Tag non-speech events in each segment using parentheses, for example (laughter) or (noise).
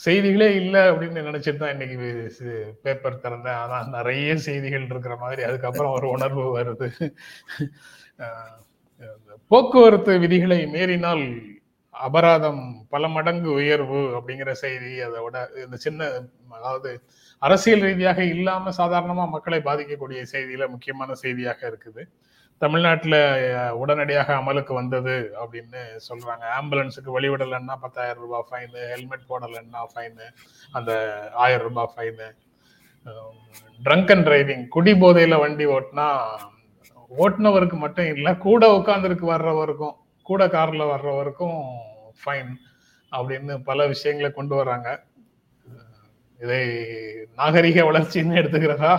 செய்திகளே இல்லை அப்படின்னு நினைச்சிட்டு தான் இன்னைக்கு பேப்பர் திறந்தேன். ஆனா நிறைய செய்திகள் இருக்கிற மாதிரி அதுக்கப்புறம் ஒரு உணர்வு வருது. போக்குவரத்து விதிகளை மீறினால் அபராதம் பல மடங்கு உயர்வு அப்படிங்கிற செய்தி அதை விட இந்த சின்ன அதாவது அரசியல் ரீதியாக இல்லாம சாதாரணமா மக்களை பாதிக்கக்கூடிய செய்தியில முக்கியமான செய்தியாக இருக்குது. தமிழ்நாட்டுல உடனடியாக அமலுக்கு வந்தது அப்படின்னு சொல்றாங்க. ஆம்புலன்ஸுக்கு வழிவிடலைன்னா பத்தாயிரம் ரூபாய் ஃபைனு ஹெல்மெட் போடலைன்னா ஃபைனு அந்த ஆயிரம் ரூபாய் ஃபைனு ட்ரங்க் அண்ட் டிரைவிங் குடி போதையில வண்டி ஓட்டினா ஓட்டுனவருக்கு மட்டும் இல்லை கூட உட்காந்துருக்கு வர்றவருக்கும் கூட கார்ல வர்றவருக்கும் ஃபைன் அப்படின்னு பல விஷயங்களை கொண்டு வராங்க இதை நாகரிக வளர்ச்சின்னு எடுத்துக்கிறதா?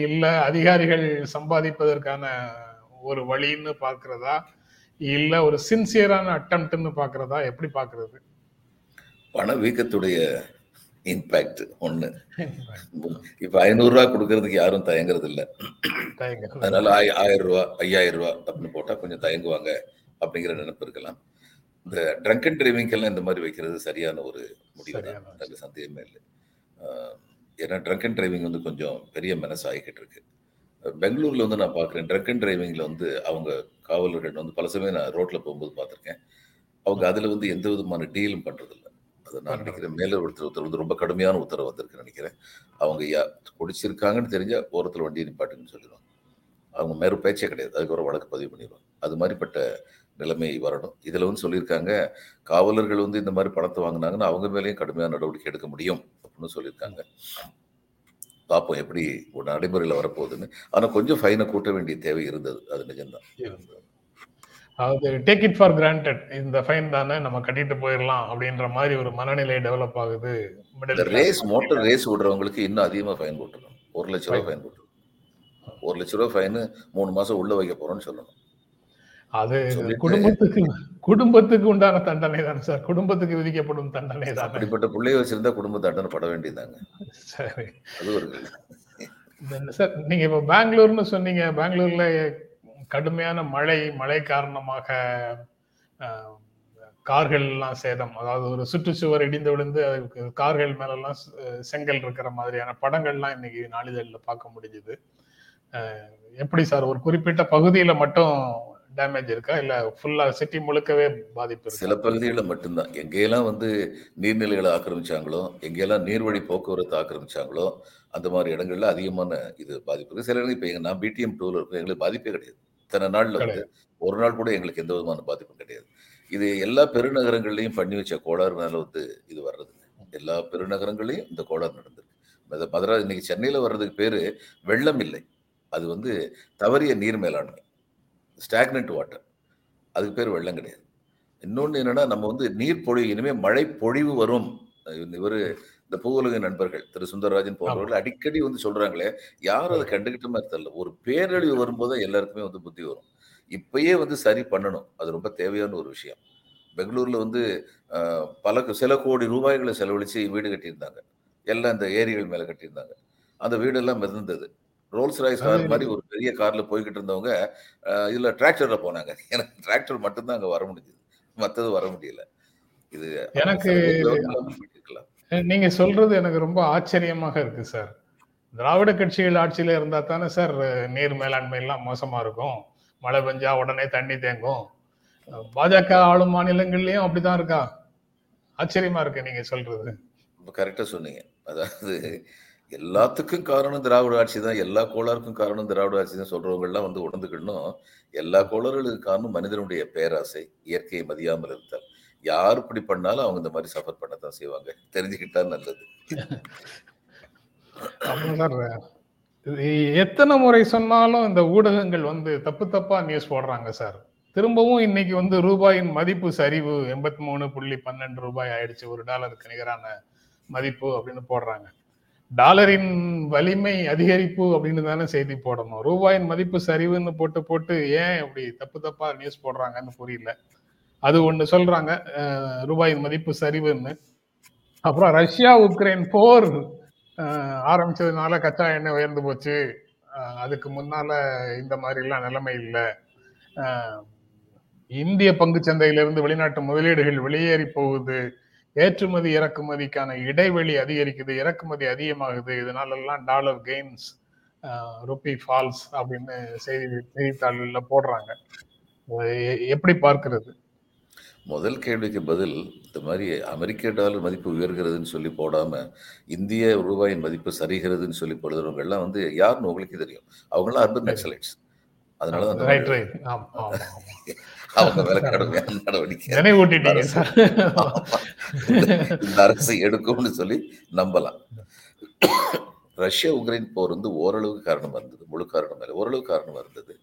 இல்ல அதிகாரிகள் சம்பாதிப்பதற்கான ஒரு வழின்னு பாக்குறதா இல்ல ஒரு சின்சியரான அட்டம்ப்ட்னு பாக்குறதா எப்படி பாக்குறது பணவீக்கத்துடைய இம்பாக்ட் ஒண்ணு. இப்ப ஐநூறு ரூபா கொடுக்கறதுக்கு யாரும் தயங்குறது. இல்ல. அதனால ஆய- ஆயிரம் ரூபா ஐயாயிரம் ரூபா அப்படின்னு போட்டா கொஞ்சம் தயங்குவாங்க அப்படிங்கிற நினைப்பு இருக்கலாம். இந்த ட்ரங்க் அண்ட் டிரைவிங்கெல்லாம் இந்த மாதிரி வைக்கிறது சரியான ஒரு முடிவு தான். சந்தேகமே இல்லை. ஏன்னா ட்ரங்க் அண்ட் டிரைவிங் வந்து கொஞ்சம் பெரிய மனசு ஆகிக்கிட்டு இருக்கு. பெங்களூர்ல வந்து நான் பார்க்குறேன் ட்ரங்க் அண்ட் டிரைவிங்ல வந்து அவங்க காவலர்கள் வந்து பல சமயம் நான் ரோட்ல போகும்போது பார்த்துருக்கேன் அவங்க அதுல வந்து எந்த விதமான டீலும் பண்றதில்ல. அது நான் நினைக்கிறேன். மேல ஒருத்தர் ஒருத்தர் வந்து ரொம்ப கடுமையான உத்தரவு வந்திருக்கு நினைக்கிறேன். அவங்க யா குடிச்சிருக்காங்கன்னு தெரிஞ்சா ஓரத்தில் வண்டியை நிப்பாட்டுன்னு சொல்லிடுவாங்க. அவங்க மேலும் பேச்சே கிடையாது. அதுக்கு ஒரு வழக்கு பதிவு பண்ணிடுவாங்க. அது மாதிரிப்பட்ட நிலைமை வரணும். இதுல வந்து சொல்லியிருக்காங்க காவலர்கள் வந்து இந்த மாதிரி பணத்தை வாங்கினாங்கன்னா அவங்க மேலேயும் கடுமையான நடவடிக்கை எடுக்க முடியும் அப்படின்னு சொல்லியிருக்காங்க. பார்ப்போம் எப்படி ஒரு நடைமுறையில் வரப்போகுதுன்னு. ஆனால் கொஞ்சம் ஃபைனை கூட்ட வேண்டிய தேவை இருந்தது. அது நிஜம்தான். அதாவது டேக் இட் ஃபார் கிராண்டட் இந்த ஃபைன் தானே நம்ம கட்டிட்டு போயிடலாம் அப்படின்ற மாதிரி ஒரு மனநிலை டெவலப் ஆகுது ரேஸ் மோட்டார் ரேஸ் விடுறவங்களுக்கு இன்னும் அதிகமாக ஃபைன் போட்டுருக்கணும். ஒரு லட்ச ரூபா ஃபைன் போட்டுருக்கணும். ஒரு லட்ச ரூபா ஃபைனு மூணு மாசம் உள்ள வைக்க போறோம்னு சொல்லணும். அது குடும்பத்துக்கு குடும்பத்துக்கு உண்டான தண்டனை தானே சார். குடும்பத்துக்கு விதிக்கப்படும் தண்டனை தானே அப்படிப்பட்ட பிள்ளைய வச்சிருந்தா குடும்ப தண்டனை பட வேண்டியதாங்க சரி. அது ஒரு இந்த சார் நீங்க இப்ப பெங்களூர்னு சொன்னீங்க. பெங்களூர்ல கடுமையான மழை மழை காரணமாக கார்கள் எல்லாம் சேதம். அதாவது ஒரு சுற்றுச்சுவர் இடிந்து விழுந்து அதுக்கு கார்கள் மேலெல்லாம் செங்கல் இருக்கிற மாதிரியான படங்கள்லாம் இன்னைக்கு நாளிதழில் பார்க்க முடிஞ்சுது. எப்படி சார் ஒரு குறிப்பிட்ட பகுதியில மட்டும் டேமேஜ் இருக்கா? இல்ல ஃபுல்லா சிட்டி முழுக்கவே பாதிப்பு சில பகுதிகளில் மட்டும்தான். எங்கெல்லாம் வந்து நீர்நிலைகளை ஆக்கிரமிச்சாங்களோ எங்கெல்லாம் நீர்வழி போக்குவரத்து ஆக்கிரமிச்சாங்களோ அந்த மாதிரி இடங்கள்ல அதிகமான இது பாதிப்பு இருக்கு. சில இடங்கள் இப்போ எங்க நான் பிடிஎம் டூல இருக்கும் எங்களுக்கு பாதிப்பே கிடையாது. இத்தனை நாள்ல வந்து ஒரு நாள் கூட எங்களுக்கு எந்த விதமான பாதிப்பும் கிடையாது. இது எல்லா பெருநகரங்கள்லையும் பண்ணி வச்ச கோளாறுனால வந்து இது வர்றதுங்க. எல்லா பெருநகரங்களையும் இந்த கோளாறு நடந்திருக்கு. மத- மதுரா இன்னைக்கு சென்னையில வர்றதுக்கு பேரு வெள்ளம் இல்லை. அது வந்து தவறிய நீர் மேலாண்மை. ஸ்டாக்னட் வாட்டர் அதுக்கு பேர் வெள்ளம் கிடையாது. இன்னொன்று என்னன்னா நம்ம வந்து நீர் பொழிவு இனிமே மழை பொழிவு வரும். இவர் இந்த பூவுலக நண்பர்கள் திரு. சுந்தரராஜன் போன்றவர்கள் அடிக்கடி வந்து சொல்றாங்களே யாரும் அதை கண்டுகிட்ட மாதிரி தெரியல. ஒரு பேரழிவு வரும்போது எல்லாருக்குமே வந்து புத்தி வரும். இப்பயே வந்து சரி பண்ணணும். அது ரொம்ப தேவையான ஒரு விஷயம். பெங்களூர்ல வந்து பல சில கோடி ரூபாய்களை செலவழிச்சு வீடு கட்டியிருந்தாங்க. எல்லாம் இந்த ஏரிகள் மேல கட்டியிருந்தாங்க. அந்த வீடெல்லாம் மிதந்தது. ரோல்ஸ் ராய்ஸ் கார் மாதிரி ஒரு பெரிய கார்ல போய்கிட்டு இருந்தவங்க இதுல டிராக்டர்ல போனாங்க. எனக்கு டிராக்டர் மட்டும்தான் அங்க வர முடிஞ்சது. மத்தது வர முடியல. இது எனக்கு நீங்க சொல்றது எனக்கு ரொம்ப ஆச்சரியமாக இருக்கு சார். திராவிட கட்சிகள் ஆட்சியில இருந்தா தானே சார் நீர் மேலாண்மை எல்லாம் மோசமா இருக்கும். மழை பெஞ்சா உடனே தண்ணி தேங்கும். பாஜக ஆளும் மாநிலங்கள்லயும் அப்படிதான் இருக்கா? ஆச்சரியமா இருக்கு நீங்க சொல்றது. ரொம்ப கரெக்டாக சொன்னீங்க. அதாவது எல்லாத்துக்கும் காரணம் திராவிட ஆட்சி தான். எல்லா கோளாருக்கும் காரணம் திராவிட ஆட்சி தான் சொல்றவங்கெல்லாம் வந்து உணர்ந்துக்கணும். எல்லா கோளாறுகளுக்கு காரணம் மனிதனுடைய பேராசை இயற்கையை மதியாமல் இருந்தால் யார் இப்படி பண்ணாலும் அவங்க இந்த மாதிரி சஃபர் தான் செய்வாங்க. தெரிஞ்சுக்கிட்டா நல்லது. இது எத்தனை முறை சொன்னாலும் இந்த ஊடகங்கள் வந்து தப்பு தப்பா நியூஸ் போடுறாங்க சார் திரும்பவும் இன்னைக்கு வந்து ரூபாயின் மதிப்பு சரிவு எண்பத்தி மூணு புள்ளி பன்னெண்டு ரூபாய் ஆயிடுச்சு. ஒரு டாலருக்கு நிகரான மதிப்பு அப்படின்னு போடுறாங்க. டாலரின் வலிமை அதிகரிப்பு அப்படின்னு தானே செய்தி போடணும். ரூபாயின் மதிப்பு சரிவுன்னு போட்டு போட்டு ஏன் அப்படி தப்பு தப்பா நியூஸ் போடுறாங்கன்னு புரியல. அது ஒன்று சொல்றாங்க. ரூபாயின் மதிப்பு சரிவுன்னு. அப்புறம் ரஷ்யா உக்ரைன் போர் ஆரம்பிச்சதுனால கச்சா எண்ணெய் உயர்ந்து போச்சு. அதுக்கு முன்னால இந்த மாதிரிலாம் நிலைமை இல்லை. இந்திய பங்கு சந்தையிலிருந்து வெளிநாட்டு முதலீடுகள் வெளியேறி போகுது. ஏற்றுமதி இறக்குமதிக்கான இடைவெளி அதிகரிக்குது இறக்குமதி அதிகமாகுது. இதனால எல்லாம் டாலர் கெயின்ஸ் ருபி ஃபால்ஸ் அப்படின்னு செய்தி செய்தித்தாள்கள்ல போடுறாங்க. எப்படி பார்க்கிறது? முதல் கேள்விக்கு பதில் இந்த மாதிரி அமெரிக்க டாலர் மதிப்பு உயர்கிறதுன்னு சொல்லி போடாம இந்திய ரூபாயின் மதிப்பு சரிகிறதுன்னு சொல்லி போடுறவங்க எல்லாம் வந்து யாருன்னு உங்களுக்கு தெரியும். அவங்களாம் அர்பன் நக்சலைட்ஸ் அதனால தான் அவங்க மேல கடுமையான நடவடிக்கை. நினைவூட்டிட்டீங்க இந்த அரசு எடுக்கும்னு சொல்லி நம்பலாம். ரஷ்யா உக்ரைன் போர் வந்து ஓரளவுக்கு காரணமா இருந்தது முழு காரணம் இல்லை. ஓரளவு காரணமா இருந்தது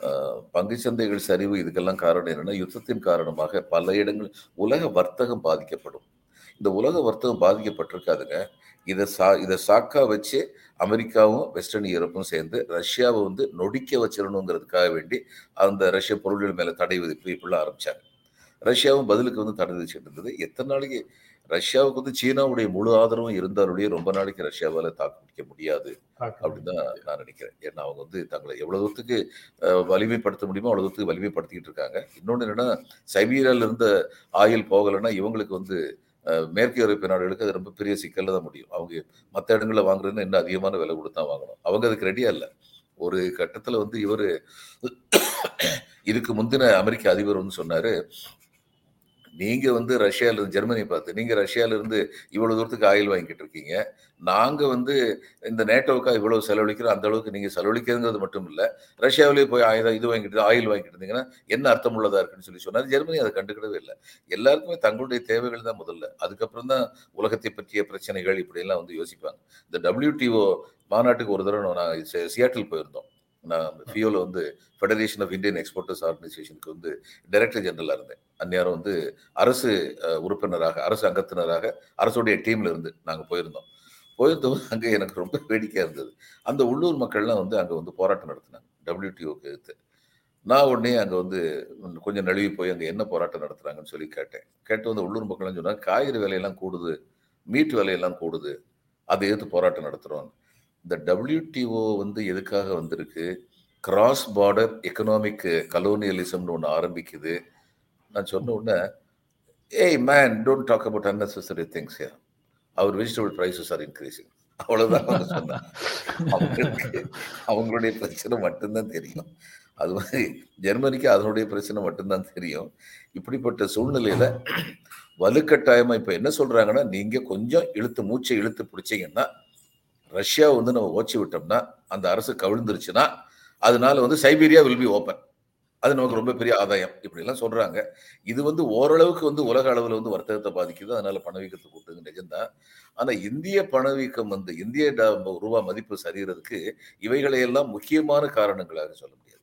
ஆஹ் பங்குச் சந்தைகள் சரிவு இதுக்கெல்லாம் காரணம் என்னன்னா யுத்தத்தின் காரணமாக பல இடங்கள் உலக வர்த்தகம் பாதிக்கப்படும். இந்த உலக வர்த்தகம் பாதிக்கப்பட்டிருக்காதுங்க. இதை சா இதை சாக்கா வச்சு அமெரிக்காவும் வெஸ்டர்ன் யூரோப்பும் சேர்ந்து ரஷ்யாவை வந்து நொடிக்க வச்சிடணுங்கிறதுக்காக வேண்டி அந்த ரஷ்ய பொருள்கள் மேல தடை விதிப்பு இப்படிலாம் ஆரம்பிச்சாங்க. ரஷ்யாவும் பதிலுக்கு வந்து தடை விதிச்சுட்டு இருந்தது. எத்தனை நாளைக்கு ரஷ்யாவுக்கு வந்து சீனாவுடைய முழு ஆதரவும் இருந்தாலுடைய ரொம்ப நாளைக்கு ரஷ்யாவால தாக்கு பிடிக்க முடியாது அப்படின்னு தான் நான் நினைக்கிறேன். ஏன்னா அவங்க வந்து தங்களை எவ்வளவு தூரத்துக்கு வலிமைப்படுத்த முடியுமோ அவ்வளவு தூரத்துக்கு வலிமைப்படுத்திக்கிட்டு இருக்காங்க. இன்னொன்று என்னன்னா சைபீரியால இருந்த ஆயில் போகலைன்னா இவங்களுக்கு வந்து மேற்கு ஐரோப்பிய நாடுகளுக்கு அது ரொம்ப பெரிய சிக்கல்ல தான் முடியும். அவங்க மற்ற இடங்களில் வாங்குறதுன்னா இன்னும் அதிகமான விலை கொடுத்து தான் வாங்கணும். அவங்க அதுக்கு ரெடியா இல்லை. ஒரு கட்டத்துல வந்து இவர் இதுக்கு முந்தின அமெரிக்க அதிபர் வந்து சொன்னாரு. நீங்கள் வந்து ரஷ்யாவிலிருந்து இருந்து ஜெர்மனி பார்த்து நீங்கள் ரஷ்யாவிலிருந்து இவ்வளோ தூரத்துக்கு ஆயில் வாங்கிட்டு இருக்கீங்க. நாங்கள் வந்து இந்த நேட்டோவுக்காக இவ்வளவு செலவழிக்கிறோம் அந்த அளவுக்கு நீங்கள் செலவழிக்கிறதுங்கிறது மட்டும் இல்லை. ரஷ்யாவிலேயே போய் ஆயுதம் இது வாங்கிட்டு ஆயில் வாங்கிட்டு இருந்தீங்கன்னா என்ன அர்த்தம் உள்ளதாக இருக்குன்னு சொல்லி சொன்னார் ஜெர்மனி அதை கண்டுக்கிடவே இல்லை. எல்லாருக்குமே தங்களுடைய தேவைகள் தான் முதல்ல. அதுக்கப்புறம் தான் உலகத்தை பற்றிய பிரச்சனைகள் இப்படியெல்லாம் வந்து யோசிப்பாங்க. இந்த டபிள்யூடிஓ மாநாட்டுக்கு ஒரு தடவை நான் சியாட்டில் போயிருந்தோம். நான் ஃபியோவில் வந்து ஃபெடரேஷன் ஆஃப் இந்தியன் எக்ஸ்போர்ட்டர்ஸ் ஆர்கனைசேஷனுக்கு வந்து டைரக்டர் ஜெனரலாக இருந்தேன். அந்நேரம் வந்து அரசு உறுப்பினராக அரசு அங்கத்தினராக அரசுடைய டீம்ல இருந்து நாங்கள் போயிருந்தோம். போயிருந்தோம். அங்கே எனக்கு ரொம்ப வேடிக்கையாக இருந்தது. அந்த உள்ளூர் மக்கள்லாம் வந்து அங்கே வந்து போராட்டம் நடத்தினாங்க. டபிள்யூடிஓக்கு எடுத்து நான் உடனே அங்கே வந்து கொஞ்சம் நழுவி போய் அங்கே என்ன போராட்டம் நடத்துகிறாங்கன்னு சொல்லி கேட்டேன். கேட்டு வந்து உள்ளூர் மக்கள்லாம் சொன்னாங்க காய்கறி விலையெல்லாம் கூடுது மீட் விலையெல்லாம் கூடுது. அதை எதிர்த்து போராட்டம் நடத்துகிறோம் இந்த டபிள்யூடிஓ வந்து எதுக்காக வந்திருக்கு? கிராஸ் பார்டர் எக்கனாமிக் கலோனியலிசம்னு ஒன்று ஆரம்பிக்குது. நான் சொன்ன உடனே ஏய் man don't talk about unnecessary things yeah our vegetable prices are increasing அவ்வளோதான் அவங்க சொன்னாங்க. அவங்களுக்கு அவங்களுடைய பிரச்சனை மட்டும்தான் தெரியும். அது மாதிரி ஜெர்மனிக்கு அதனுடைய பிரச்சனை மட்டும்தான் தெரியும். இப்படிப்பட்ட சூழ்நிலையில வலுக்கட்டாயமா இப்போ என்ன சொல்றாங்கன்னா நீங்க கொஞ்சம் இழுத்து மூச்சை இழுத்து பிடிச்சீங்கன்னா ரஷ்யா வந்து நம்ம ஓச்சி விட்டோம்னா அந்த அரசு கவிழ்ந்துருச்சுன்னா அதனால வந்து சைபீரியா வில் பி ஓப்பன் அது நமக்கு ரொம்ப பெரிய ஆதாயம். இப்படி எல்லாம் சொல்றாங்க. இது வந்து ஓரளவுக்கு வந்து உலக அளவில் வந்து வர்த்தகத்தை பாதிக்குது. அதனால பணவீக்கத்தை கூட்டுங்க நிஜம்தான் ஆனா இந்திய பணவீக்கம் வந்து இந்திய ரூபா மதிப்பு சரிகிறதுக்கு இவைகளை எல்லாம் முக்கியமான காரணங்களாக சொல்ல முடியாது.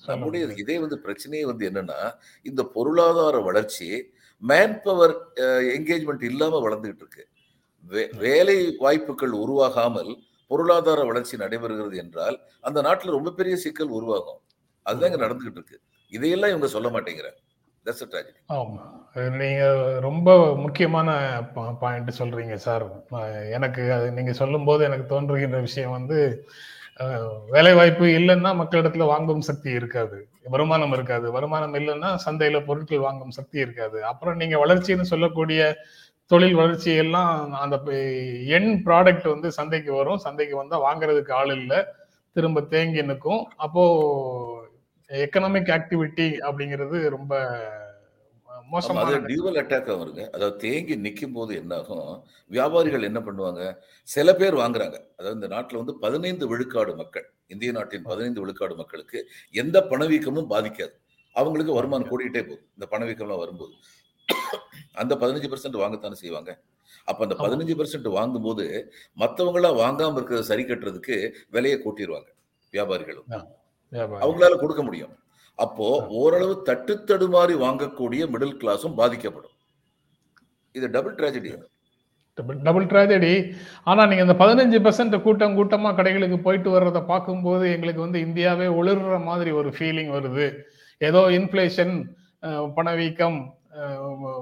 நம்முடைய இதே வந்து பிரச்சனையே வந்து என்னன்னா இந்த பொருளாதார வளர்ச்சி மேன் பவர் என்கேஜ்மெண்ட் இல்லாம வளர்ந்துகிட்டு இருக்கு. வேலை வாய்ப்புகள் உருவாகாமல் பொருளாதார வளர்ச்சி நடைபெறுகிறது என்றால் அந்த நாட்டுல ரொம்ப பெரிய சிக்கல் உருவாகும். அதுதான் இங்க நடந்துகிட்டு இருக்கு. இதையெல்லாம் இவங்க சொல்ல மாட்டேங்கிறாங்க. நீங்க ரொம்ப முக்கியமான பாயிண்ட் சொல்றீங்க சார். எனக்கு அது நீங்க சொல்லும்போது எனக்கு தோன்றுகின்ற விஷயம் வந்து வேலை வாய்ப்பு இல்லைன்னா மக்களிடத்துல வாங்கும் சக்தி இருக்காது. வருமானம் இருக்காது. வருமானம் இல்லைன்னா சந்தையில பொருட்கள் வாங்கும் சக்தி இருக்காது. அப்புறம் நீங்க வளர்ச்சின்னு சொல்லக்கூடிய தொழில் வளர்ச்சி எல்லாம் அந்த எண் ப்ராடக்ட் வந்து சந்தைக்கு வரும். சந்தைக்கு வந்தா வாங்குறதுக்கு ஆள் இல்லை. திரும்ப தேங்கி நிற்கும் அப்போ எக்கனாமிக் ஆக்டிவிட்டி அப்படிங்கிறது ரொம்ப மோசமான டியூவல் அட்டாக் வருங்க. அதாவது தேங்கி நிற்கும் போது என்ன ஆகும் வியாபாரிகள் என்ன பண்ணுவாங்க? சில பேர் வாங்குறாங்க. அதாவது இந்த நாட்டுல வந்து பதினைந்து விழுக்காடு மக்கள் இந்திய நாட்டின் பதினைந்து விழுக்காடு மக்களுக்கு எந்த பணவீக்கமும் பாதிக்காது. அவங்களுக்கு வருமானம் கூடிக்கிட்டே போகுது. இந்த பணவீக்கம்லாம் வரும்போது. அந்த பதினஞ்சு பர்சன்ட் வாங்கத்தானே செய்வாங்க. அப்ப அந்த. பதினஞ்சு பர்சன்ட் வாங்கும்போது மற்றவங்களாம் வாங்காம இருக்கிறத சரி கட்டுறதுக்கு விலையை கூட்டிடுவாங்க வியாபாரிகளும். அவங்களால கொடுக்க முடியும். அப்போ ஓரளவு தட்டு தடுமாறி வாங்கக்கூடிய மிடில் கிளாஸும் பாதிக்கப்படும். இது டபுள் ட்ராஜடி டபுள் ட்ராஜடி ஆனா நீங்க இந்த பதினஞ்சு பெர்சன்ட் கூட்டம் கூட்டமா கடைகளுக்கு போயிட்டு வர்றதை பார்க்கும்போது எங்களுக்கு வந்து இந்தியாவே ஒளிர்ற மாதிரி ஒரு ஃபீலிங் வருது. ஏதோ இன்ஃப்ளேஷன் பணவீக்கம்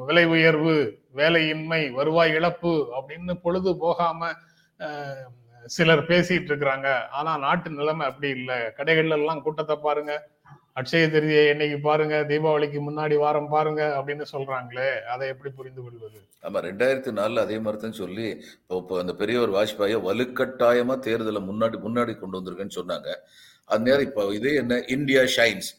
விலை உயர்வு வேலையின்மை வருவாய் இழப்பு அப்படின்னு பொழுது போகாம சிலர் பேசிட்டு இருக்கிறாங்க. ஆனா நாட்டு நிலைமை அப்படி இல்லை. கடைகள்ல எல்லாம் கூட்டத்தை பாருங்க. அட்சய திருதியை என்னைக்கு பாருங்க? தீபாவளிக்கு முன்னாடி வாரம் பாருங்க அப்படின்னு சொல்றாங்களே. அதை எப்படி புரிந்து கொள்வது? ஆமா ரெண்டாயிரத்தி நாலுல அதே மாதிரி தான் சொல்லி இப்போ இப்போ அந்த பெரியவர் வாஜ்பாயை வலுக்கட்டாயமா தேர்தலை முன்னாடி முன்னாடி கொண்டு வந்திருக்கேன்னு சொன்னாங்க. அது நேரம் இப்போ இதே என்ன? இந்தியா ஷைன்ஸ்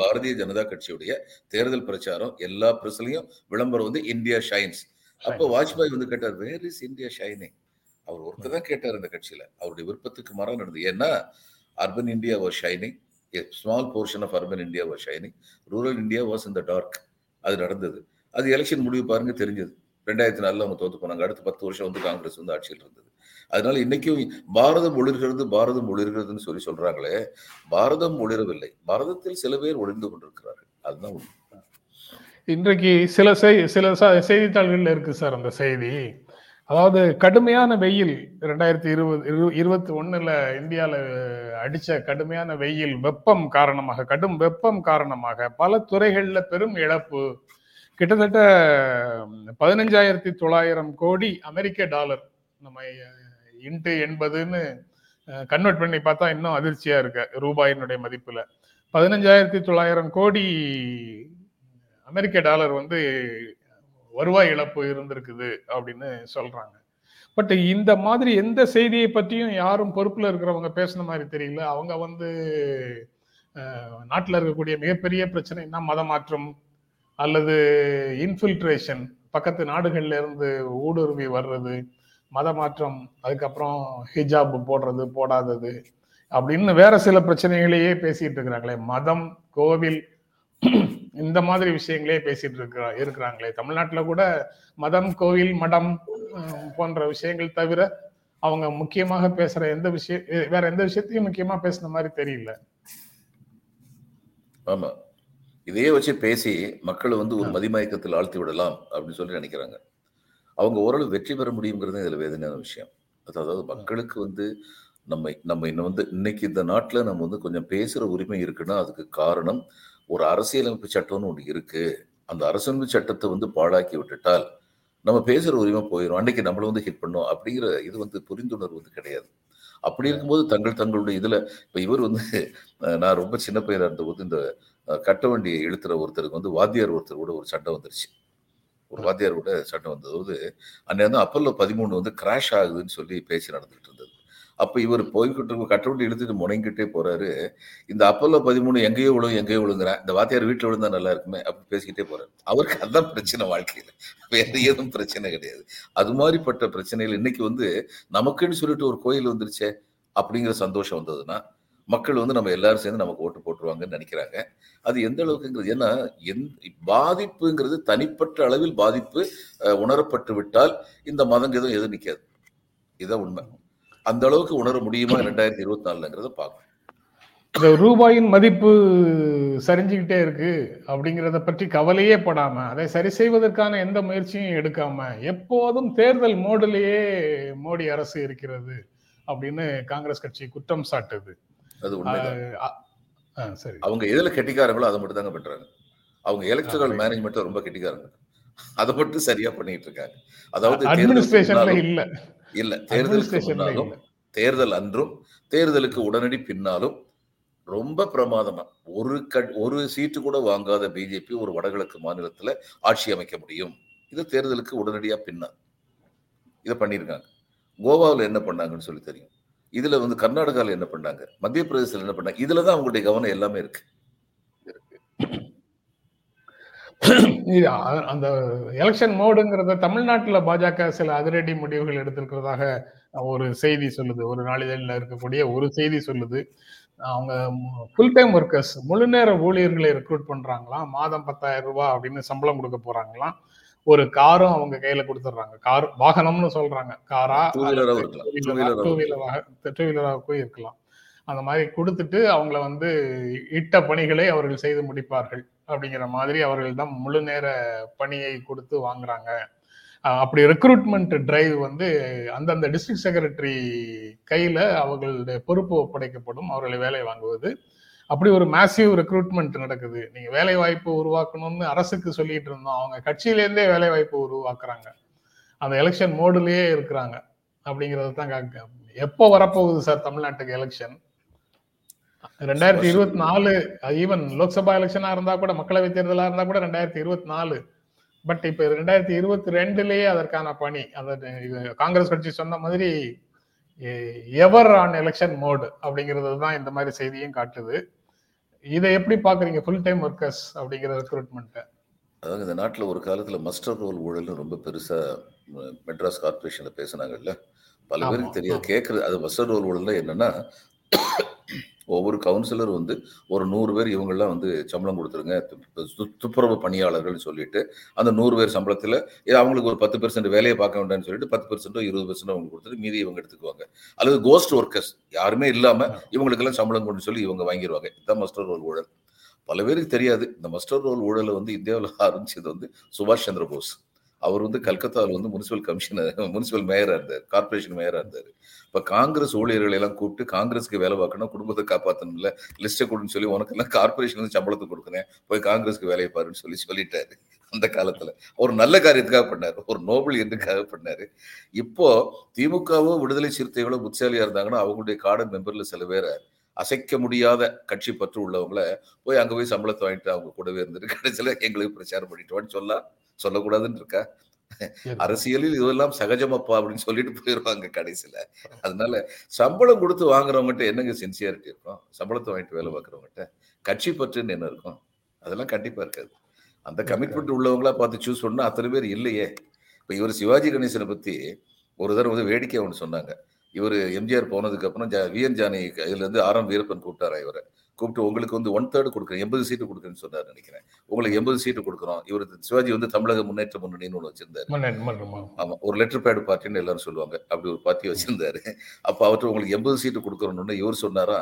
பாரதிய ஜனதா கட்சியுடைய தேர்தல் பிரச்சாரம் எல்லா பிரஸ்லையும் விளம்பரம் வந்து இந்தியா ஷைன்ஸ் அப்போ வாஜ்பாய் வந்து கேட்டார் வேர் இஸ் இந்தியா ஷைனிங் அவர் ஒருத்தர் தான் கேட்டார் இந்த கட்சியில. அவருடைய விருப்பத்துக்கு மரம் நடந்தது ஏன்னா urban India was shining small portion of urban India was shining rural India was in the dark அது நடந்தது. அது எலெக்ஷன் முடிவு பாருங்க தெரிஞ்சது. ரெண்டாயிரத்தி நாலுல அவங்க தோத்து போனாங்க. அடுத்த பத்து வருஷம் வந்து காங்கிரஸ் வந்து ஆட்சியில் இருந்தது. அதனால இன்னைக்கும் பாரதம் ஒளிர்கிறது பாரதம் ஒளிர்கிறதுன்னு சொல்லி சொல்றாங்களே பாரதம் ஒளிரவில்லை. பாரதத்தில் சில பேர் ஒளிர்ந்து கொண்டிருக்கிறார்கள். அதுதான் உண்மை. இன்றைக்கு சில செய் சில ச- இருக்கு சார் அந்த செய்தி. அதாவது கடுமையான வெயில் ரெண்டாயிரத்தி இருபது இரு- இருபத்தி ஒண்ணுல இந்தியால அடிச்ச கடுமையான வெயில் வெப்பம் காரணமாக கடும் வெப்பம் காரணமாக பல துறைகள்ல பெரும் இழப்பு. கிட்டத்தட்ட பதினஞ்சாயிரத்தி தொள்ளாயிரம் கோடி அமெரிக்க டாலர் நம்ம இன்ட்டு எண்பதுன்னு கன்வெர்ட் பண்ணி பார்த்தா இன்னும் அதிர்ச்சியா இருக்கு ரூபாயினுடைய மதிப்புல. பதினஞ்சாயிரத்தி தொள்ளாயிரம் கோடி அமெரிக்க டாலர் வந்து வருவாய் இழப்பு இருந்திருக்குது அப்படின்னு சொல்றாங்க. பட் இந்த மாதிரி எந்த செய்தியை பற்றியும் யாரும் பொறுப்புல இருக்கிறவங்க பேசுன மாதிரி தெரியல. அவங்க வந்து நாட்டில் இருக்கக்கூடிய மிகப்பெரிய பிரச்சனைனா மதமாற்றம் அல்லது இன்ஃபில்ட்ரேஷன் பக்கத்து நாடுகள்ல இருந்து ஊடுருவி வர்றது. மதமாற்றம் அதுக்கப்புறம் ஹிஜாப் போடுறது போடாதது அப்படின்னு வேற சில பிரச்சனைகளையே பேசிட்டு இருக்கிறாங்களே. மதம் கோவில் இந்த மாதிரி விஷயங்களே பேசிட்டு இருக்கிறா இருக்கிறாங்களே. தமிழ்நாட்டுல கூட மதம் கோவில் மடம் போன்ற விஷயங்கள் தவிர அவங்க முக்கியமாக பேசுற எந்த விஷயம் வேற எந்த விஷயத்தையும் முக்கியமா பேசுன மாதிரி தெரியல. ஆமா. இதையே வச்சு பேசி மக்களை வந்து ஒரு மதிமயக்கத்தில் ஆழ்த்தி விடலாம் அப்படின்னு சொல்லி நினைக்கிறாங்க. அவங்க ஓரளவு வெற்றி பெற முடியுங்கிறது இதுல வேதனையான விஷயம். அதாவது மக்களுக்கு வந்து நம்ம நம்ம இன்னும் வந்து இன்னைக்கு இந்த நாட்டில் நம்ம வந்து கொஞ்சம் பேசுற உரிமை இருக்குன்னா அதுக்கு காரணம் ஒரு அரசியலமைப்பு சட்டம்னு ஒன்று இருக்கு. அந்த அரசியலமைப்பு சட்டத்தை வந்து பாழாக்கி விட்டுட்டால் நம்ம பேசுற உரிமை போயிடும் அன்னைக்கு நம்மள வந்து ஹிட் பண்ணோம் அப்படிங்கிற இது வந்து புரிந்துணர்வு வந்து கிடையாது. அப்படி இருக்கும்போது தங்கள் தங்களுடைய இதுல இப்ப இவர் வந்து நான் ரொம்ப சின்ன பையனா இருந்தபோது இந்த கட்ட வண்டியை இழுத்துற ஒருத்தருக்கு வந்து வாத்தியார் ஒருத்தர் கூட ஒரு சட்டம் வந்துருச்சு. ஒரு வாத்தியார் கூட சட்டம் வந்தபோது அன்னைக்கு வந்து அப்பல்லோ பதிமூணு வந்து கிராஷ் ஆகுதுன்னு சொல்லி பேச்சு நடந்துகிட்டு இருந்தது. அப்போ இவர் போய்கிட்டு கட்ட இழுத்துட்டு முனைங்கிட்டே போறாரு. இந்த அப்பல்லோ பதிமூணு எங்கேயோ விழும் எங்கேயோ விழுங்குறேன் இந்த வாத்தியார் வீட்டில் விழுந்தா நல்லா இருக்குமே அப்படி பேசிக்கிட்டே போறாரு. அவருக்கு அதுதான் பிரச்சனை வாழ்க்கையில. வேற எதுவும் பிரச்சனை கிடையாது. அது மாதிரிப்பட்ட பிரச்சனைகள் இன்னைக்கு வந்து நமக்குன்னு சொல்லிட்டு ஒரு கோயில் வந்துருச்சே அப்படிங்கிற சந்தோஷம் வந்ததுன்னா மக்கள் வந்து நம்ம எல்லாரும் சேர்ந்து நமக்கு ஓட்டு போட்டுருவாங்கன்னு நினைக்கிறாங்க. அது எந்த அளவுக்குங்கிறது ஏன்னா எந்த பாதிப்புங்கிறது தனிப்பட்ட அளவில் பாதிப்பு உணரப்பட்டு விட்டால் இந்த மதங்க எதுவும் நிற்காது இதான் உண்மை. அந்த அளவுக்கு உணர முடியுமா ரெண்டாயிரத்தி இருபத்தி நாலுங்கிறத பார்க்கணும். இந்த ரூபாயின் மதிப்பு சரிஞ்சுக்கிட்டே இருக்கு அப்படிங்கிறத பற்றி கவலையே படாம அதை சரி செய்வதற்கான எந்த முயற்சியும் எடுக்காம எப்போதும் தேர்தல் மோடிலேயே மோடி அரசு இருக்கிறது அப்படின்னு காங்கிரஸ் கட்சி குற்றம் சாட்டுது. அது சரி. அவங்க எதுல கெட்டிக்காரங்களோ அதை மட்டும் தாங்க பண்றாங்க. அவங்க எலக்ட்ரல் right. மேனேஜ்மெண்ட் ரொம்ப கெட்டிக்காரங்க. அதை மட்டும் சரியா பண்ணிட்டு இருக்காங்க. அதாவது இல்ல. இல்ல தேர்தலுக்கு அட்மினிஸ்ட்ரேஷன்ல முன்னாலும் இல்ல. தேர்தல் அன்றும் தேர்தலுக்கு உடனடி பின்னாலும் ரொம்ப பிரமாதமா ஒரு கட் ஒரு சீட்டு கூட வாங்காத பிஜேபி ஒரு வடகிழக்கு மாநிலத்துல ஆட்சி அமைக்க முடியும். இது தேர்தலுக்கு உடனடியா பின்னா இதை பண்ணியிருக்காங்க. கோவாவில் என்ன பண்ணாங்கன்னு சொல்லி தெரியும். இதுல வந்து கர்நாடகாவில் என்ன பண்ணாங்க? மத்திய பிரதேசத்தில் என்ன பண்ணாங்க? இதுல தான் அவங்களுடைய கவனம் எல்லாமே இருக்கு. அந்த எலெக்ஷன் மோடுங்கிறத தமிழ்நாட்டில் பாஜக சில அதிரடி முடிவுகள் எடுத்திருக்கிறதாக ஒரு செய்தி சொல்லுது. ஒரு நாளிதழில் இருக்கக்கூடிய ஒரு செய்தி சொல்லுது. அவங்க ஃபுல் டைம் ஒர்க்கர்ஸ் முழு நேர ஊழியர்களை ரெக்ரூட் பண்றாங்களாம். மாதம் பத்தாயிரம் ரூபாய் அப்படின்னு சம்பளம் கொடுக்க போறாங்களாம். ஒரு காரும் அவங்க கையில கொடுத்துட்றாங்க. கார் வாகனம்னு சொல்றாங்க. காரா டூ வீலராக டூ வீலராக இருக்கலாம். அந்த மாதிரி கொடுத்துட்டு அவங்கள வந்து இட்ட பணிகளை அவர்கள் செய்து முடிப்பார்கள். அப்படிங்கிற மாதிரி அவர்கள் தான் முழு நேர பணியை கொடுத்து வாங்குறாங்க. அப்படி ரெக்ரூட்மெண்ட் டிரைவ் வந்து அந்தந்த டிஸ்ட்ரிக்ட் செக்ரட்டரி கையில அவர்களுடைய பொறுப்பு ஒப்படைக்கப்படும். அவர்களை வேலை வாங்குவது. அப்படி ஒரு மேசிவ் ரெக்ரூட்மெண்ட் நடக்குது. நீங்க வேலை வாய்ப்பு உருவாக்கணும்னு அரசுக்கு சொல்லிட்டு இருந்தோம். அவங்க கட்சியிலேருந்தே வேலை வாய்ப்பு உருவாக்குறாங்க. அந்த எலெக்ஷன் மோடுலயே இருக்கிறாங்க. அப்படிங்கறது தான் எப்போ வரப்போகுது சார் தமிழ்நாட்டுக்கு எலெக்ஷன் ரெண்டாயிரத்தி இருபத்தி நாலு ஈவன் லோக்சபா எலெக்ஷனா இருந்தா கூட மக்களவை தேர்தலா இருந்தா கூட ரெண்டாயிரத்தி இருபத்தி நாலு. பட் இப்ப ரெண்டாயிரத்தி இருபத்தி ரெண்டுலயே அதற்கான பணி அந்த காங்கிரஸ் கட்சி சொன்ன மாதிரி எவர் ஆன் எலெக்ஷன் மோடு அப்படிங்கிறது தான் இந்த மாதிரி செய்தியும் காட்டுது. இதை எப்படி பாக்குறீங்க ஃபுல் டைம் ஒர்க்கர்ஸ் அப்படிங்கிற ரெக்ரூட்மெண்ட் அதாவது இந்த நாட்டில் ஒரு காலத்தில் மஸ்டர் ரோல் ஊழல்னு ரொம்ப பெருசாக மெட்ராஸ் கார்பரேஷனில் பேசுனாங்கல்ல? பல பேருக்கு தெரியாது. கேட்குறது அது மஸ்டர் ரோல் ஊழல்னா என்னன்னா ஒவ்வொரு கவுன்சிலர் வந்து ஒரு நூறு பேர் இவங்கெல்லாம் வந்து சம்பளம் கொடுத்துருங்க. துப்புரவு பணியாளர்கள்னு சொல்லிட்டு அந்த நூறு பேர் சம்பளத்தில் அவங்களுக்கு ஒரு பத்து பெர்சன்ட் வேலையை பார்க்க வேண்டாம்னு சொல்லிட்டு பத்து பெர்சென்ட்டோ இருபது பெர்சென்ட்டோ அவங்களுக்கு கொடுத்துட்டு மீதி இவங்க எடுத்துக்குவாங்க. அல்லது கோஸ்ட் ஒர்க்கர்ஸ் யாருமே இல்லாமல் இவங்களுக்கெல்லாம் சம்பளம் கொண்டு சொல்லி இவங்க வாங்கிடுவாங்க இதுதான் மஸ்டர் ரோல் ஊழல். பல பேருக்கு தெரியாது. இந்த மஸ்டர் ரோல் ஊழலை வந்து இந்தியாவில் ஆரம்பிச்சது வந்து சுபாஷ் சந்திர போஸ். அவர் வந்து கல்கத்தாவில் வந்து முனிசிபல் கமிஷனர் முனிசிபல் மேயராக இருந்தார் கார்பரேஷன் மேயராக இருந்தார். இப்போ காங்கிரஸ் ஊழியர்களை எல்லாம் கூப்பிட்டு காங்கிரஸ்க்கு வேலை பார்க்கணும் குடும்பத்தை காப்பாற்றணும்ல லிஸ்ட்டை கொடுன்னு சொல்லி உனக்கு எல்லாம் கார்பரேஷன் வந்து சம்பளத்தை கொடுக்குறேன் போய் காங்கிரஸ்க்கு வேலையை பாருன்னு சொல்லி சொல்லிட்டாரு அந்த காலத்துல. ஒரு நல்ல காரியத்துக்காக பண்ணார் ஒரு நோபல் எதுக்காக பண்ணார். இப்போ திமுகவோ விடுதலை சிறுத்தைகளோ புத்திசாலியா இருந்தாங்கன்னா அவங்களுடைய கார்டன் மெம்பரில் சில பேரை அசைக்க முடியாத கட்சி பற்று உள்ளவங்கள போய் அங்கே போய் சம்பளத்தை வாங்கிட்டு அவங்க கூடவே இருந்துட்டு கடைசியில் எங்களுக்கு பிரச்சாரம் பண்ணிட்டு சொல்லலாம். சொல்லக்கூடாதுன்னு இருக்கா அரசியலில் இதெல்லாம் சகஜமப்பா அப்படின்னு சொல்லிட்டு போயிடுவாங்க கடைசியில. அதனால சம்பளம் கொடுத்து வாங்குறவங்ககிட்ட என்னங்க சின்சியாரிட்டி இருக்கும்? சம்பளத்தை வாங்கிட்டு வேலை பார்க்குறவங்ககிட்ட கட்சி பற்றுன்னு என்ன இருக்கும்? அதெல்லாம் கண்டிப்பா இருக்காது. அந்த கமிட்மெண்ட் உள்ளவங்களா பார்த்து சூஸ் பண்ணா அத்தனை பேர் இல்லையே. இப்போ இவர் சிவாஜி கணேசனை பத்தி ஒரு தடவை வந்து வேடிக்கை ஒன்று சொன்னாங்க. இவர் எம்ஜிஆர் போனதுக்கு அப்புறம் ஜா விஎன் ஜானி இதுல இருந்து ஆர் எம் வீரப்பன் கூப்பிட்டாரா இவரை. கூப்பிட்டு உங்களுக்கு வந்து ஒன் தேர்ட் கொடுக்குறேன் எண்பது சீட்டு கொடுக்குறேன்னு சொன்னார் நினைக்கிறேன். உங்களுக்கு எண்பது சீட்டு கொடுக்குறோம். இவர் சிவாஜி வந்து தமிழக முன்னேற்ற முன்னணின்னு ஒன்று வச்சிருந்தாரு. ஆமா ஒரு லெட்டர் பேடு பார்ட்டின்னு எல்லாரும் சொல்லுவாங்க. அப்படி ஒரு பார்ட்டி வச்சிருந்தாரு. அப்ப அவர்கிட்ட உங்களுக்கு எண்பது சீட்டு கொடுக்குறோன்னு இவர் சொன்னாரா